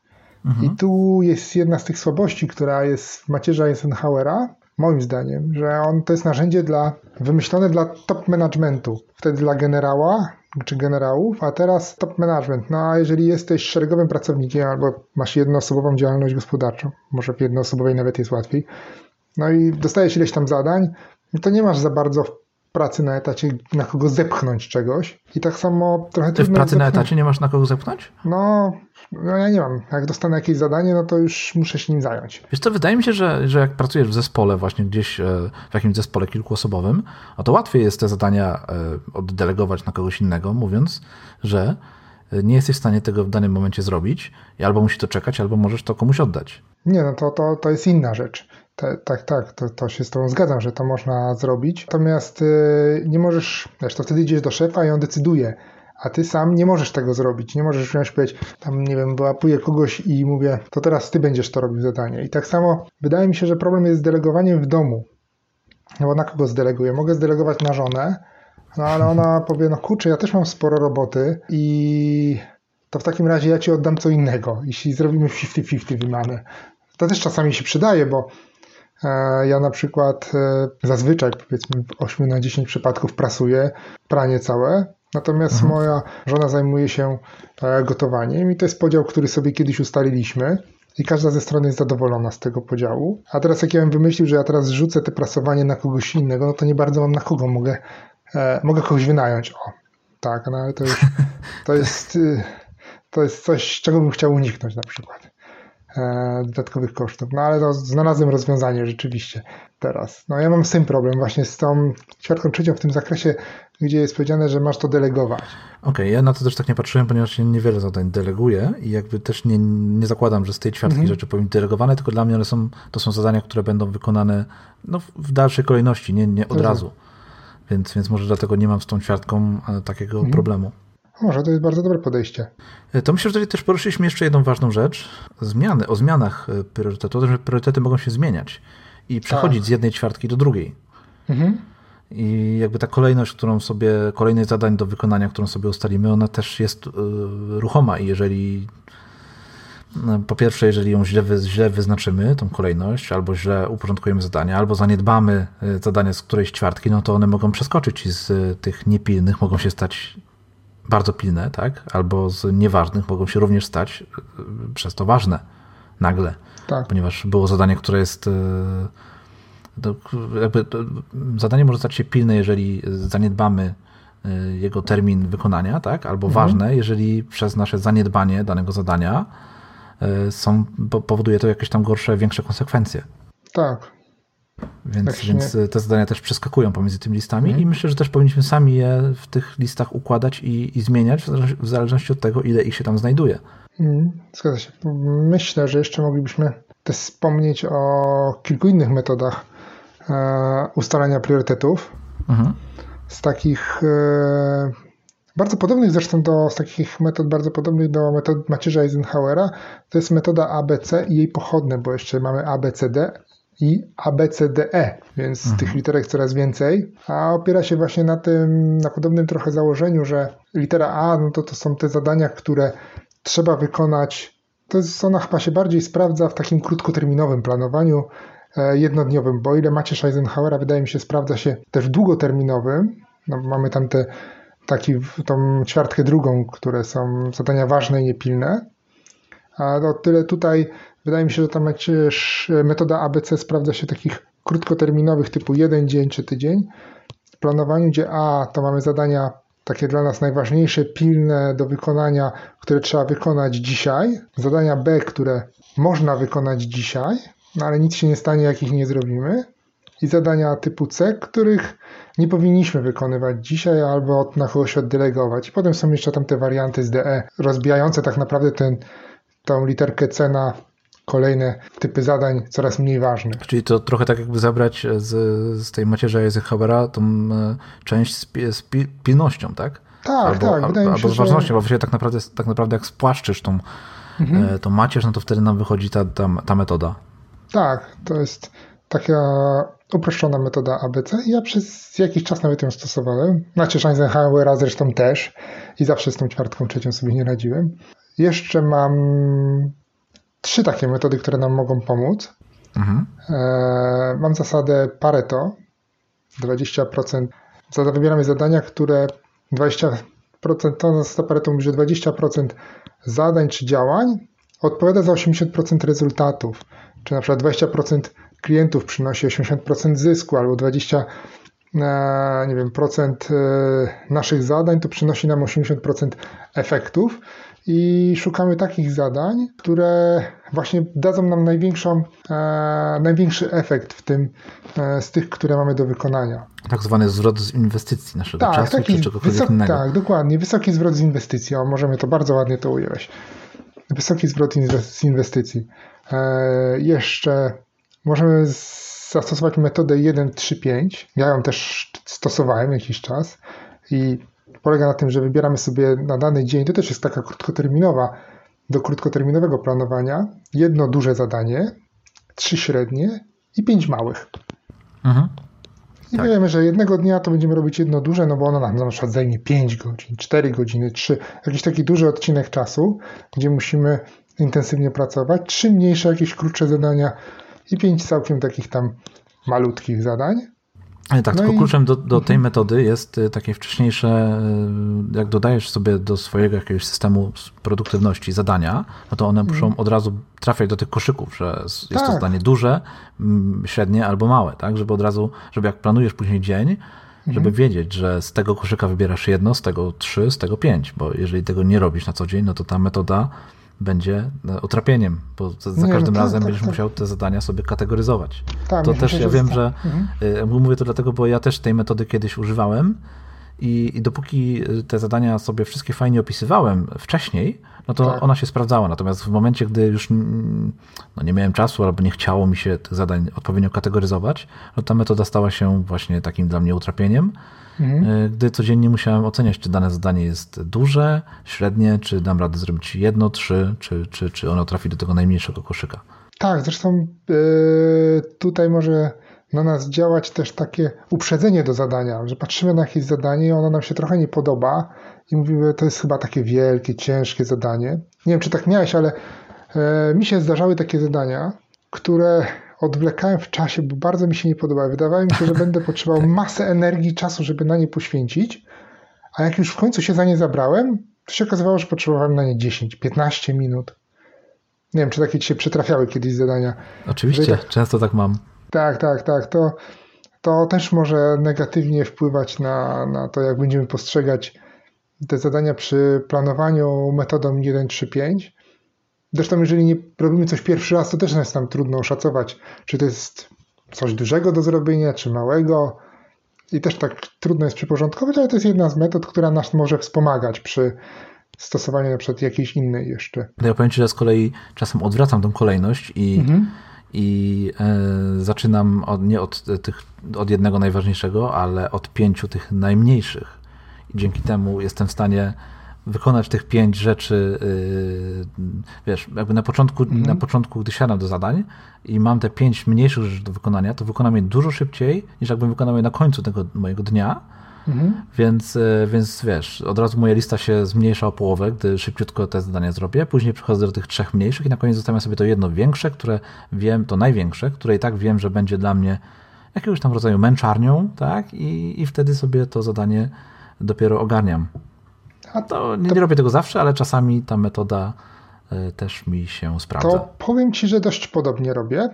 Mhm. I tu jest jedna z tych słabości, która jest w macierze Eisenhowera, moim zdaniem, że on to jest narzędzie dla, wymyślone dla top managementu. Wtedy dla generała, czy generałów, a teraz top management. No a jeżeli jesteś szeregowym pracownikiem albo masz jednoosobową działalność gospodarczą, może w jednoosobowej nawet jest łatwiej, no i dostajesz ileś tam zadań, no to nie masz za bardzo pracy na etacie na kogo zepchnąć czegoś. I tak samo trochę Ty w pracy zepchnąć. na etacie nie masz na kogo zepchnąć? No, no ja nie mam. Jak dostanę jakieś zadanie, no to już muszę się nim zająć. Wiesz co, wydaje mi się, że, że jak pracujesz w zespole, właśnie gdzieś e, w jakimś zespole kilkuosobowym, no to łatwiej jest te zadania e, oddelegować na kogoś innego, mówiąc, że e, nie jesteś w stanie tego w danym momencie zrobić i albo musi to czekać, albo możesz to komuś oddać. Nie, no to, to, to jest inna rzecz. Te, tak, tak, to, to się z Tobą zgadzam, że to można zrobić. Natomiast yy, nie możesz, wiesz, to wtedy idziesz do szefa i on decyduje, a ty sam nie możesz tego zrobić. Nie możesz wziąć powiedzieć, tam nie wiem, wyłapuję kogoś i mówię, to teraz ty będziesz to robił zadanie. I tak samo wydaje mi się, że problem jest z delegowaniem w domu. No bo na kogo zdeleguję? Mogę zdelegować na żonę, no ale ona powie, no kurczę, ja też mam sporo roboty i to w takim razie ja ci oddam co innego, jeśli zrobimy 50-50 wymianę. To też czasami się przydaje, bo ja na przykład e, zazwyczaj powiedzmy w 8 na 10 przypadków prasuję pranie całe, Natomiast mhm. moja żona zajmuje się e, gotowaniem i to jest podział, który sobie kiedyś ustaliliśmy. I każda ze stron jest zadowolona z tego podziału. A teraz jak ja bym wymyślił, że ja teraz rzucę te prasowanie na kogoś innego, no to nie bardzo mam na kogo. Mogę, e, mogę kogoś wynająć. O, tak, no ale to, już, to, jest, y, to jest coś, czego bym chciał uniknąć na przykład. E, dodatkowych kosztów. No ale to znalazłem rozwiązanie rzeczywiście teraz. No ja mam z tym problem właśnie z tą ćwiartką trzecią w tym zakresie, gdzie jest powiedziane, że masz to delegować. Okej, okay, ja na to też tak nie patrzyłem, ponieważ się niewiele zadań deleguję i jakby też nie, nie zakładam, że z tej ćwiartki mhm. rzeczy powinny delegowane, tylko dla mnie one są, to są zadania, które będą wykonane no, w dalszej kolejności, nie, nie od razu. Więc, więc może dlatego nie mam z tą ćwiartką e, takiego mhm. problemu. Może to jest bardzo dobre podejście. E, to myślę, że też poruszyliśmy jeszcze jedną ważną rzecz. Zmiany, o zmianach e, priorytetu, o tym, że priorytety mogą się zmieniać i przechodzić tak. z jednej ćwiartki do drugiej. Mhm. I jakby ta kolejność, którą sobie, kolejnych zadań do wykonania, którą sobie ustalimy, ona też jest y, ruchoma i jeżeli no, po pierwsze, jeżeli ją źle, źle wyznaczymy, tą kolejność, albo źle uporządkujemy zadania, albo zaniedbamy zadania z którejś ćwiartki, no to one mogą przeskoczyć i z tych niepilnych mogą się stać bardzo pilne, tak? Albo z nieważnych mogą się również stać przez to ważne nagle. Tak. Ponieważ było zadanie, które jest to jakby to zadanie może stać się pilne, jeżeli zaniedbamy jego termin wykonania, tak? albo mhm. ważne, jeżeli przez nasze zaniedbanie danego zadania są, powoduje to jakieś tam gorsze, większe konsekwencje. Tak. Więc, tak więc te zadania też przeskakują pomiędzy tymi listami mhm. i myślę, że też powinniśmy sami je w tych listach układać i, i zmieniać w zależności od tego, ile ich się tam znajduje. Mhm. Zgadza się. Myślę, że jeszcze moglibyśmy też wspomnieć o kilku innych metodach E, ustalania priorytetów. Mhm. z takich e, bardzo podobnych zresztą do z takich metod bardzo podobnych do metod macierza Eisenhowera, to jest metoda ABC i jej pochodne, bo jeszcze mamy ABCD i ABCDE, więc mhm. tych literek coraz więcej, a opiera się właśnie na tym, na podobnym trochę założeniu, że litera A, no to to są te zadania, które trzeba wykonać, to jest, ona chyba się bardziej sprawdza w takim krótkoterminowym planowaniu, e, jednodniowym, bo ile macie Eisenhowera wydaje mi się sprawdza się też długoterminowym, no, mamy tam te taki, tą ćwiartkę drugą, które są zadania ważne i niepilne, a o tyle tutaj wydaje mi się, że ta metoda ABC sprawdza się takich krótkoterminowych typu jeden dzień czy tydzień w planowaniu, gdzie A to mamy zadania takie dla nas najważniejsze, pilne do wykonania, które trzeba wykonać dzisiaj, zadania B, które można wykonać dzisiaj, no ale nic się nie stanie, jak ich nie zrobimy, i zadania typu C, których nie powinniśmy wykonywać dzisiaj albo na kogoś oddelegować. I potem są jeszcze tam te warianty z DE, rozbijające tak naprawdę ten, tą literkę C na kolejne typy zadań coraz mniej ważne. Czyli to trochę tak jakby zabrać z, z tej macierzy Eisenhowera tą e, część z, z pilnością, tak? Tak, albo, tak. Wydaje albo mi się, z ważnością, że... bo właściwie tak naprawdę, tak naprawdę jak spłaszczysz tą, mhm. E, tą macierz, no to wtedy nam wychodzi ta, ta, ta metoda. Tak, to jest taka uproszczona metoda ABC ja przez jakiś czas nawet ją stosowałem. Macierz Eisenhowera zresztą też i zawsze z tą czwartką, trzecią sobie nie radziłem. Jeszcze mam trzy takie metody, które nam mogą pomóc. Mhm. E, mam zasadę Pareto. 20%. Wybieramy zadania, które 20%, to zasada Pareto mówi, że 20% zadań czy działań odpowiada za 80% rezultatów. Czy na przykład 20% klientów przynosi 80% zysku albo 20 e, nie wiem, procent e, naszych zadań to przynosi nam 80% efektów i szukamy takich zadań, które właśnie dadzą nam największą, e, największy efekt w tym e, z tych, które mamy do wykonania. Tak zwany zwrot z inwestycji naszego tak, czasu taki czy czegokolwiek wysok, innego. Tak, dokładnie. Wysoki zwrot z inwestycji. O, możemy to bardzo ładnie to ująć. Wysoki zwrot z inwestycji. E, jeszcze możemy zastosować metodę 1.3.5. Ja ją też stosowałem jakiś czas i polega na tym, że wybieramy sobie na dany dzień, to też jest taka krótkoterminowa, do krótkoterminowego planowania, jedno duże zadanie, trzy średnie i pięć małych. Mhm. I tak. wiemy, że jednego dnia to będziemy robić jedno duże, no bo ono nam na przykład zajmie 5 godzin, 4 godziny, 3, jakiś taki duży odcinek czasu, gdzie musimy intensywnie pracować, trzy mniejsze, jakieś krótsze zadania i pięć całkiem takich tam malutkich zadań. Tak, no tylko i... kluczem do, do tej mhm. metody jest y, takie wcześniejsze, y, jak dodajesz sobie do swojego jakiegoś systemu produktywności zadania, no to one mhm. muszą od razu trafiać do tych koszyków, że jest tak. to zadanie duże, średnie albo małe, tak, żeby od razu, żeby jak planujesz później dzień, żeby mhm. wiedzieć, że z tego koszyka wybierasz jedno, z tego trzy, z tego pięć, bo jeżeli tego nie robisz na co dzień, no to ta metoda będzie e, utrapieniem, bo za nie, każdym no, razem tak, będziesz tak. musiał te zadania sobie kategoryzować. Tak, to też ja wiem, że mhm. E, mówię to dlatego, bo ja też tej metody kiedyś używałem i, i dopóki e, te zadania sobie wszystkie fajnie opisywałem wcześniej, no to tak. ona się sprawdzała. Natomiast w momencie, gdy już no, nie miałem czasu albo nie chciało mi się tych zadań odpowiednio kategoryzować, no ta metoda stała się właśnie takim dla mnie utrapieniem mhm. E, gdy codziennie musiałem oceniać, czy dane zadanie jest duże, średnie, czy dam radę zrobić jedno, trzy, czy, czy, czy ono trafi do tego najmniejszego koszyka. Tak, zresztą yy, tutaj może na nas działać też takie uprzedzenie do zadania, że patrzymy na jakieś zadanie i ono nam się trochę nie podoba i mówimy, to jest chyba takie wielkie, ciężkie zadanie. Nie wiem, czy tak miałeś, ale yy, mi się zdarzały takie zadania, które odwlekałem w czasie, bo bardzo mi się nie podobały. Wydawało mi się, że będę potrzebował tak. masę energii, czasu, żeby na nie poświęcić, a jak już w końcu się za nie zabrałem, to się okazywało, że potrzebowałem na nie 10-15 minut. Nie wiem, czy takie ci się przytrafiały kiedyś zadania. Oczywiście, tak, często tak mam. Tak, tak, tak. To, to też może negatywnie wpływać na, na to, jak będziemy postrzegać te zadania przy planowaniu metodą 1-3-5. Zresztą, jeżeli nie robimy coś pierwszy raz, to też jest nam trudno oszacować, czy to jest coś dużego do zrobienia, czy małego. I też tak trudno jest przyporządkować, ale to jest jedna z metod, która nas może wspomagać przy stosowaniu na przykład jakiejś innej jeszcze. No ja powiem Ci, że z kolei czasem odwracam tą kolejność i, mhm. I e, zaczynam od, nie od, tych, od jednego najważniejszego, ale od pięciu tych najmniejszych. I dzięki temu jestem w stanie wykonać tych pięć rzeczy, yy, wiesz, jakby na początku, mhm. na początku, gdy siadam do zadań i mam te pięć mniejszych rzeczy do wykonania, to wykonam je dużo szybciej, niż jakbym wykonał je na końcu tego mojego dnia, mhm. więc, yy, więc wiesz, od razu moja lista się zmniejsza o połowę, gdy szybciutko te zadania zrobię, później przechodzę do tych trzech mniejszych i na koniec zostawiam sobie to jedno większe, które wiem, to największe, które i tak wiem, że będzie dla mnie jakiegoś tam rodzaju męczarnią, tak, i, i wtedy sobie to zadanie dopiero ogarniam. A to nie, to... nie robię tego zawsze, ale czasami ta metoda e, też mi się sprawdza. To powiem Ci, że dość podobnie robię,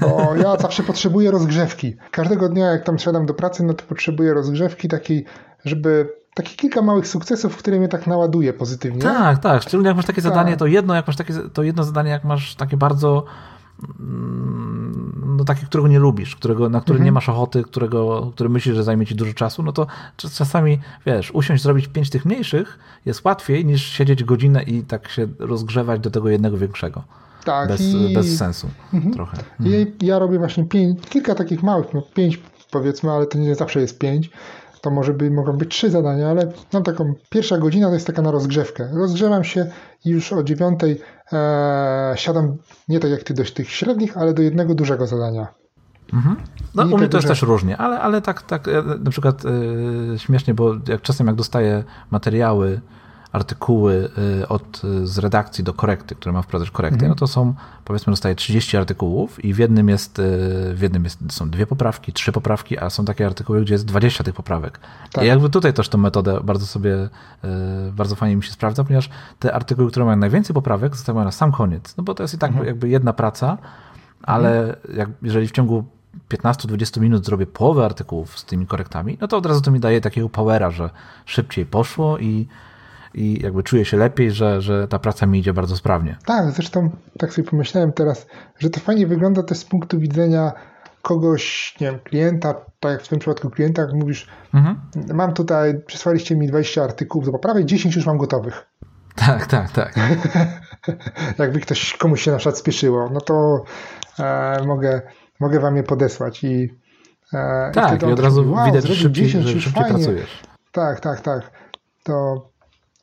bo ja zawsze potrzebuję rozgrzewki. Każdego dnia, jak tam siadam do pracy, no to potrzebuję rozgrzewki takiej, żeby takie kilka małych sukcesów, które mnie tak naładuje pozytywnie. Tak, tak. Szczególnie jak masz takie tak. zadanie, to jedno, jak masz takie, to jedno zadanie, jak masz takie bardzo no taki, którego nie lubisz, którego, na który mhm. nie masz ochoty, którego, który myślisz, że zajmie ci dużo czasu, no to czasami, wiesz, usiąść, zrobić pięć tych mniejszych jest łatwiej niż siedzieć godzinę i tak się rozgrzewać do tego jednego większego. Tak. Bez, i... bez sensu mhm. trochę. Mhm. Ja, ja robię właśnie pięć, kilka takich małych, no pięć powiedzmy, ale to nie zawsze jest pięć to może by, mogą być trzy zadania, ale mam taką, pierwsza godzina to jest taka na rozgrzewkę. Rozgrzewam się i już o dziewiątej e, siadam nie tak jak ty do tych średnich, ale do jednego dużego zadania. Mhm. No I u mnie to jest też różnie, ale, ale tak, tak e, na przykład e, śmiesznie, bo jak czasem jak dostaję materiały artykuły y, od, y, z redakcji do korekty, które ma wprowadzać korekty, mhm. no to są, powiedzmy, dostaje 30 artykułów i w jednym, jest, y, w jednym jest, są dwie poprawki, trzy poprawki, a są takie artykuły, gdzie jest 20 tych poprawek. Tak. I jakby tutaj też tę metodę bardzo sobie, bardzo fajnie mi się sprawdza, ponieważ te artykuły, które mają najwięcej poprawek, zostają na sam koniec, no bo to jest i tak mhm. jakby jedna praca, ale mhm. jak, jeżeli w ciągu 15-20 minut zrobię połowę artykułów z tymi korektami, no to od razu to mi daje takiego powera, że szybciej poszło i i jakby czuję się lepiej, że, że ta praca mi idzie bardzo sprawnie. Tak, zresztą tak sobie pomyślałem teraz, że to fajnie wygląda też z punktu widzenia kogoś, nie wiem, klienta, tak jak w tym przypadku klienta, jak mówisz, mhm. mam tutaj, przysłaliście mi 20 artykułów do poprawy, 10 już mam gotowych. Tak, tak, tak. Jakby ktoś, komuś się na przykład spieszyło, no to e, mogę, mogę wam je podesłać i e, tak, i, i od razu mówi, wow, widać, że szybciej, 10, że szybciej pracujesz. Tak, tak, tak. To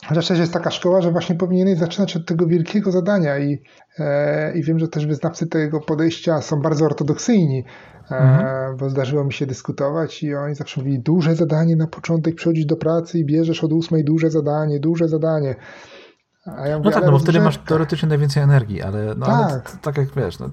Chociaż też jest taka szkoła, że właśnie powinieneś zaczynać od tego wielkiego zadania i, e, i wiem, że też wyznawcy tego podejścia są bardzo ortodoksyjni, e, mhm. bo zdarzyło mi się dyskutować i oni zawsze mówili duże zadanie na początek, przychodzić do pracy i bierzesz od ósmej duże zadanie, duże zadanie. Ja mówię, no tak, no bo wtedy masz teoretycznie najwięcej energii, ale, no, tak. ale tak jak wiesz, no,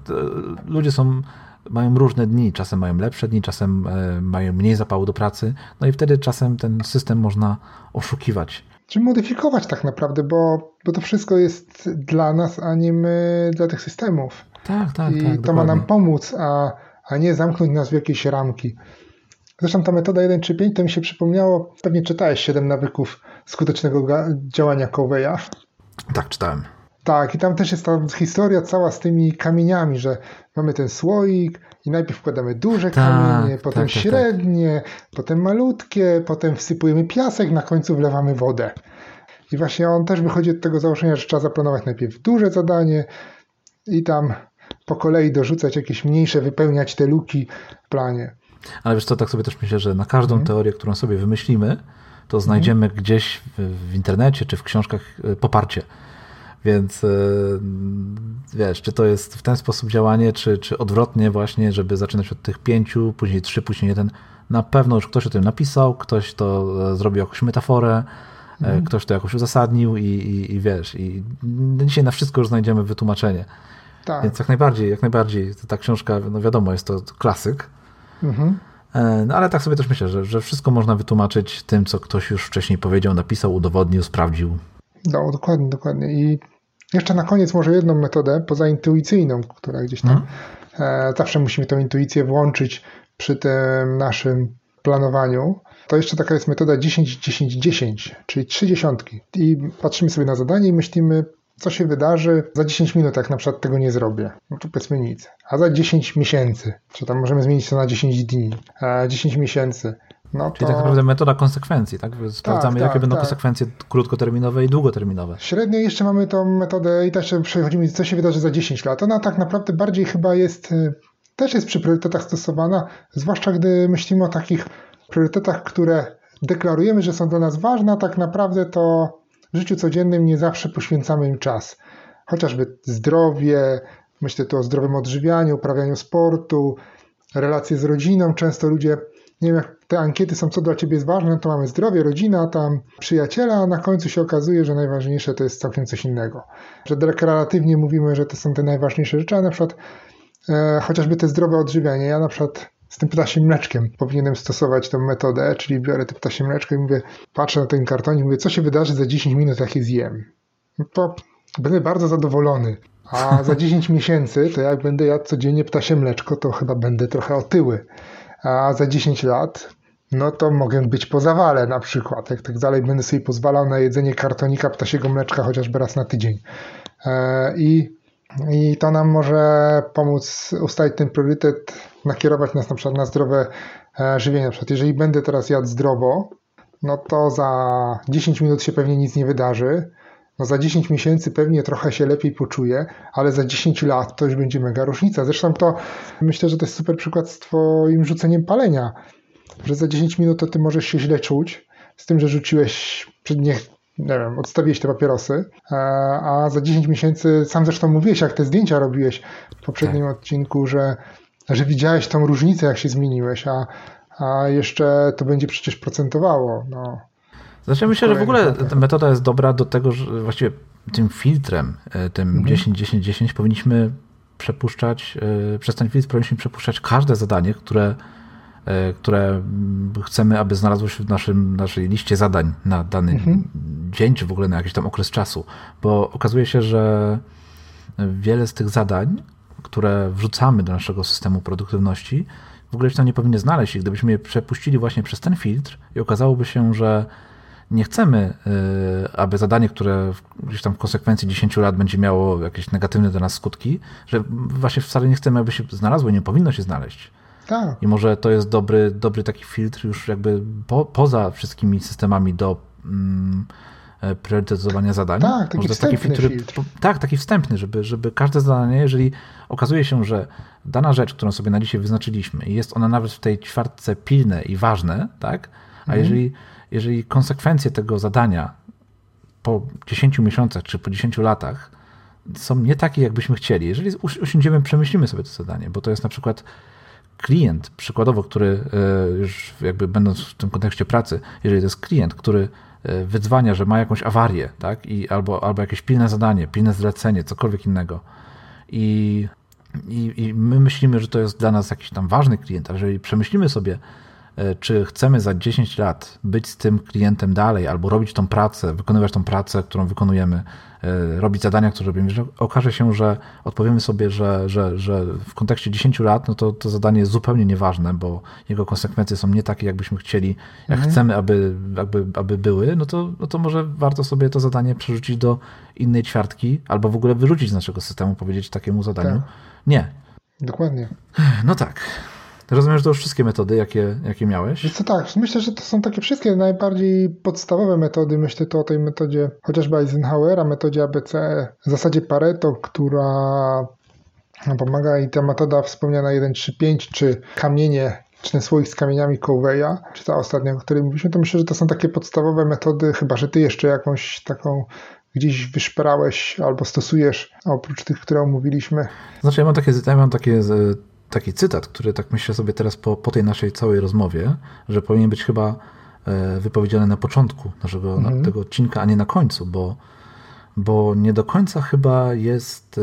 ludzie są mają różne dni, czasem mają lepsze dni, czasem e, mają mniej zapału do pracy, no i wtedy czasem ten system można oszukiwać czy modyfikować tak naprawdę, bo, bo to wszystko jest dla nas, a nie my dla tych systemów. Tak, tak, I tak. to dokładnie. ma nam pomóc, a, a nie zamknąć nas w jakieś ramki. Zresztą ta metoda 1-3-5 to mi się przypomniało, pewnie czytałeś 7 nawyków skutecznego działania Coveya. Tak, czytałem. Tak, i tam też jest ta historia cała z tymi kamieniami, że mamy ten słoik, i najpierw wkładamy duże tak, kamienie, tak, potem tak, tak, średnie, potem malutkie, potem wsypujemy piasek, na końcu wlewamy wodę. I właśnie on też wychodzi od tego założenia, że trzeba zaplanować najpierw duże zadanie i tam po kolei dorzucać jakieś mniejsze, wypełniać te luki w planie. Ale wiesz co, tak sobie też myślę, że na każdą mhm. teorię, którą sobie wymyślimy, to znajdziemy mhm. gdzieś w, w internecie czy w książkach e, poparcie. Więc e, wiesz, czy to jest w ten sposób działanie, czy, czy odwrotnie właśnie, żeby zaczynać od tych pięciu, później trzy, później jeden. Na pewno już ktoś o tym napisał, ktoś to e, zrobił jakąś metaforę, e, mhm. ktoś to jakoś uzasadnił i, i, i, wiesz, i dzisiaj na wszystko już znajdziemy wytłumaczenie. Tak. Więc jak najbardziej, jak najbardziej ta książka, no wiadomo, jest to klasyk, mhm. no ale tak sobie też myślę, że, że wszystko można wytłumaczyć tym, co ktoś już wcześniej powiedział, napisał, udowodnił, sprawdził. No, dokładnie, dokładnie. I jeszcze na koniec może jedną metodę, poza intuicyjną, która gdzieś tam hmm. zawsze musimy tą intuicję włączyć przy tym naszym planowaniu. To jeszcze taka jest metoda 10-10-10, czyli trzy dziesiątki. I patrzymy sobie na zadanie i myślimy, co się wydarzy za 10 minut, jak na przykład tego nie zrobię. No to powiedzmy nic. A za 10 miesięcy, czy tam możemy zmienić to na 10 dni, 10 miesięcy. No Czyli tak naprawdę metoda konsekwencji, tak? Sprawdzamy, tak, jakie tak, będą tak. konsekwencje krótkoterminowe i długoterminowe. Średnio jeszcze mamy tą metodę i też przechodzimy, co się wydarzy za 10 lat. Ona tak naprawdę bardziej chyba jest, y, też jest przy priorytetach stosowana, zwłaszcza gdy myślimy o takich priorytetach, które deklarujemy, że są dla nas ważne, a tak naprawdę to w życiu codziennym nie zawsze poświęcamy im czas. Chociażby zdrowie, myślę tu o zdrowym odżywianiu, uprawianiu sportu, relacje z rodziną. Często ludzie, nie wiem jak te ankiety są, co dla ciebie jest ważne, to mamy zdrowie, rodzina, tam przyjaciela, a na końcu się okazuje, że najważniejsze to jest całkiem coś innego. Że deklaratywnie mówimy, że to są te najważniejsze rzeczy, a na przykład e, chociażby te zdrowe odżywianie. Ja na przykład z tym ptasim mleczkiem powinienem stosować tę metodę, czyli biorę te ptasie mleczko i mówię, patrzę na ten kartonik, mówię, co się wydarzy za 10 minut, jak je zjem. No to będę bardzo zadowolony. A za 10 miesięcy, to jak będę jadł codziennie ptasie mleczko, to chyba będę trochę otyły. A za 10 lat, no to mogę być po zawale na przykład. Jak tak dalej będę sobie pozwalał na jedzenie kartonika ptasiego mleczka chociażby raz na tydzień. E, I, i to nam może pomóc ustalić ten priorytet, nakierować nas na przykład na zdrowe e, żywienie. Na przykład jeżeli będę teraz jadł zdrowo, no to za 10 minut się pewnie nic nie wydarzy no za 10 miesięcy pewnie trochę się lepiej poczuje, ale za 10 lat to już będzie mega różnica. Zresztą to myślę, że to jest super przykład z twoim rzuceniem palenia, że za 10 minut to ty możesz się źle czuć, z tym, że rzuciłeś przed nie, nie wiem, odstawiłeś te papierosy, a za 10 miesięcy, sam zresztą mówiłeś, jak te zdjęcia robiłeś w poprzednim tak. odcinku, że, że widziałeś tą różnicę, jak się zmieniłeś, a, a jeszcze to będzie przecież procentowało. No. Znaczy myślę, że w ogóle ta metoda jest dobra do tego, że właściwie tym filtrem, e, tym 10-10-10 mhm. powinniśmy przepuszczać, e, przez ten filtr powinniśmy przepuszczać każde zadanie, które, które chcemy, aby znalazło się w naszym, naszej liście zadań na dany mhm. dzień, czy w ogóle na jakiś tam okres czasu. Bo okazuje się, że wiele z tych zadań, które wrzucamy do naszego systemu produktywności, w ogóle się tam nie powinny znaleźć. I gdybyśmy je przepuścili właśnie przez ten filtr i okazałoby się, że nie chcemy, y, aby zadanie, które gdzieś tam w konsekwencji 10 lat będzie miało jakieś negatywne dla nas skutki, że właśnie wcale nie chcemy, aby się znalazło i nie powinno się znaleźć. Tak. I może to jest dobry, dobry taki filtr już jakby po, poza wszystkimi systemami do mm, e, priorytetyzowania zadań. Tak, taki może taki filtr, filtr. Tak, taki wstępny, żeby, żeby każde zadanie, jeżeli okazuje się, że dana rzecz, którą sobie na dzisiaj wyznaczyliśmy i jest ona nawet w tej ćwiartce pilne i ważne, tak? A mhm. jeżeli jeżeli konsekwencje tego zadania po 10 miesiącach czy po 10 latach są nie takie, jakbyśmy chcieli, jeżeli usiądziemy, przemyślimy sobie to zadanie, bo to jest na przykład klient, przykładowo, który e, już jakby będąc w tym kontekście pracy, jeżeli to jest klient, który e, wydzwania, że ma jakąś awarię, tak, i albo, albo jakieś pilne zadanie, pilne zlecenie, cokolwiek innego i, i, i my myślimy, że to jest dla nas jakiś tam ważny klient, a jeżeli przemyślimy sobie, E, czy chcemy za 10 lat być z tym klientem dalej, albo robić tą pracę, wykonywać tą pracę, którą wykonujemy, robić zadania, które robimy, że okaże się, że odpowiemy sobie, że, że, że w kontekście 10 lat, no to to zadanie jest zupełnie nieważne, bo jego konsekwencje są nie takie, jakbyśmy chcieli, jak mhm. chcemy, aby, aby, aby były, no to, no to może warto sobie to zadanie przerzucić do innej ćwiartki, albo w ogóle wyrzucić z naszego systemu, powiedzieć takiemu zadaniu tak. nie. Dokładnie. No tak. Rozumiem, że to już wszystkie metody, jakie, jakie miałeś? Wiesz co, tak, myślę, że to są takie wszystkie najbardziej podstawowe metody. Myślę tu o tej metodzie chociażby Eisenhowera, metodzie ABC, w zasadzie Pareto, która pomaga i ta metoda wspomniana 135, czy kamienie czy ten słoik z kamieniami Coveya, czy ta ostatnia, o której mówiliśmy, to myślę, że to są takie podstawowe metody, chyba że ty jeszcze jakąś taką gdzieś wyszperałeś albo stosujesz, oprócz tych, które omówiliśmy. Znaczy ja mam takie, ja mam takie taki cytat, który tak myślę sobie teraz po, po tej naszej całej rozmowie, że powinien być chyba e, wypowiedziany na początku naszego mhm. tego odcinka, a nie na końcu, bo, bo nie do końca chyba jest,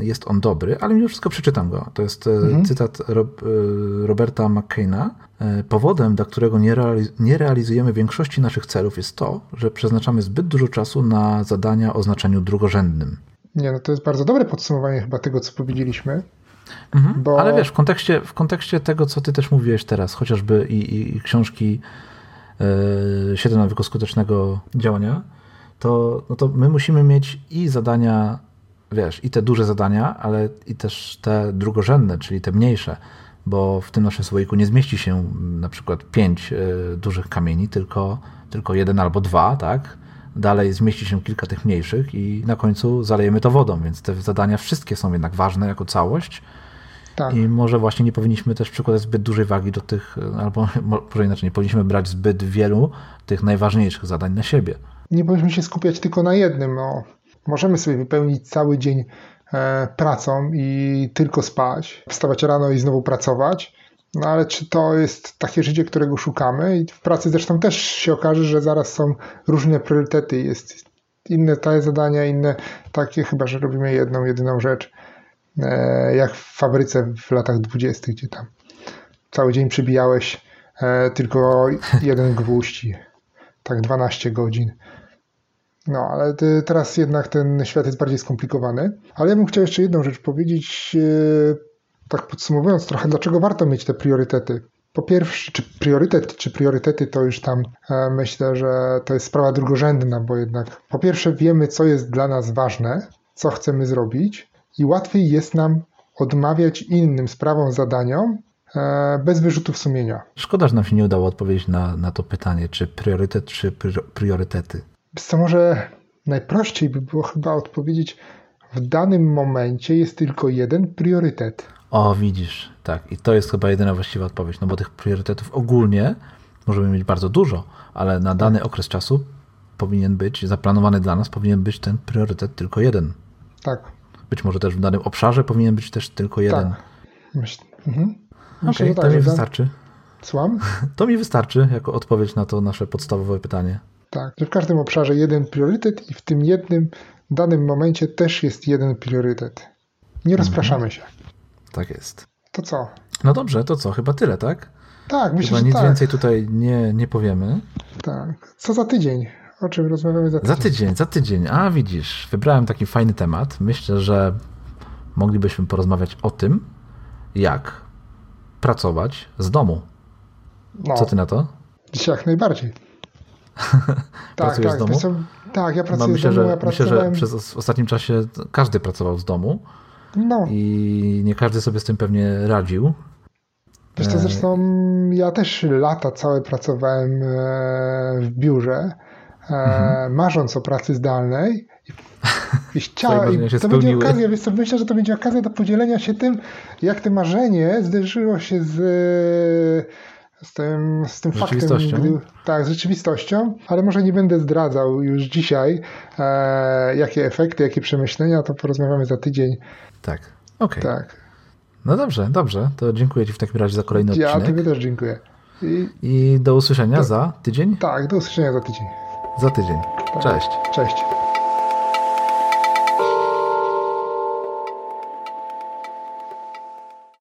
jest on dobry, ale mimo wszystko przeczytam go. To jest e, mhm. cytat Rob, e, Roberta McCaina. Powodem, dla którego nie, realiz nie realizujemy większości naszych celów jest to, że przeznaczamy zbyt dużo czasu na zadania o znaczeniu drugorzędnym. Nie, no to jest bardzo dobre podsumowanie chyba tego, co powiedzieliśmy. Mhm. Bo... Ale wiesz, w kontekście, w kontekście tego, co ty też mówiłeś teraz, chociażby i, i, i książki yy, 7 nawyków skutecznego działania, to, no to my musimy mieć i zadania, wiesz, i te duże zadania, ale i też te drugorzędne, czyli te mniejsze. bo w tym naszym słoiku nie zmieści się na przykład pięć dużych kamieni, tylko, tylko jeden albo dwa, tak? Dalej zmieści się kilka tych mniejszych i na końcu zalejemy to wodą, więc te zadania wszystkie są jednak ważne jako całość. Tak. I może właśnie nie powinniśmy też przykładać zbyt dużej wagi do tych, albo może inaczej, nie powinniśmy brać zbyt wielu tych najważniejszych zadań na siebie. Nie powinniśmy się skupiać tylko na jednym. No, możemy sobie wypełnić cały dzień e, pracą i tylko spać, wstawać rano i znowu pracować. No ale czy to jest takie życie, którego szukamy? I w pracy zresztą też się okaże, że zaraz są różne priorytety. Jest inne te zadania, inne takie, chyba że robimy jedną, jedyną rzecz. E, jak w fabryce w latach dwudziestych, gdzie tam cały dzień przybijałeś e, tylko jeden gwóźdź tak 12 godzin. No, ale teraz jednak ten świat jest bardziej skomplikowany. Ale ja bym chciał jeszcze jedną rzecz powiedzieć, e, tak podsumowując trochę, dlaczego warto mieć te priorytety. Po pierwsze, czy priorytet, czy priorytety to już tam myślę, że to jest sprawa drugorzędna, bo jednak po pierwsze wiemy, co jest dla nas ważne, co chcemy zrobić, i łatwiej jest nam odmawiać innym sprawom, zadaniom e, bez wyrzutów sumienia. Szkoda, że nam się nie udało odpowiedzieć na, na to pytanie, czy priorytet, czy priorytety. Co może najprościej by było chyba odpowiedzieć, w danym momencie jest tylko jeden priorytet. O, widzisz, tak. I to jest chyba jedyna właściwa odpowiedź, no bo tych priorytetów ogólnie możemy mieć bardzo dużo, ale na dany okres czasu powinien być, zaplanowany dla nas, powinien być ten priorytet tylko jeden. Tak. Być może też w danym obszarze powinien być też tylko jeden. Tak. Myśl, mhm. Okej, okay, to tak, mi wystarczy. Słucham? To mi wystarczy jako odpowiedź na to nasze podstawowe pytanie. Tak, że w każdym obszarze jeden priorytet i w tym jednym danym momencie też jest jeden priorytet. Nie rozpraszamy mhm. się. Tak jest. To co? No dobrze, to co? Chyba tyle, tak? Tak, myślę, Chyba że nic tak. więcej tutaj nie, nie powiemy. Tak. Co za tydzień? O czym rozmawiamy za tydzień? Za tydzień, za tydzień. A widzisz, wybrałem taki fajny temat. Myślę, że moglibyśmy porozmawiać o tym, jak pracować z domu. No. Co ty na to? Jak najbardziej. Pracujesz tak, z domu? Tak, ja pracuję no, myślę, z domu. Ja że, myślę, że przez ostatnim czasie każdy pracował z domu. No. I nie każdy sobie z tym pewnie radził. Wiesz to e, zresztą ja też lata całe pracowałem e, w biurze mhm. marząc o pracy zdalnej. I, chciałem, i to będzie okazja, więc myślę, że to będzie okazja do podzielenia się tym, jak to marzenie zderzyło się z, z tym, z tym faktem, gdy, tak, z rzeczywistością, ale może nie będę zdradzał już dzisiaj, e, jakie efekty, jakie przemyślenia, to porozmawiamy za tydzień. Tak, okej. Okay. Tak. No dobrze, dobrze, to dziękuję Ci w takim razie za kolejny odcinek. Ja Tobie też dziękuję. I, I do usłyszenia do, za tydzień? Tak, do usłyszenia za tydzień za tydzień. Cześć. Cześć.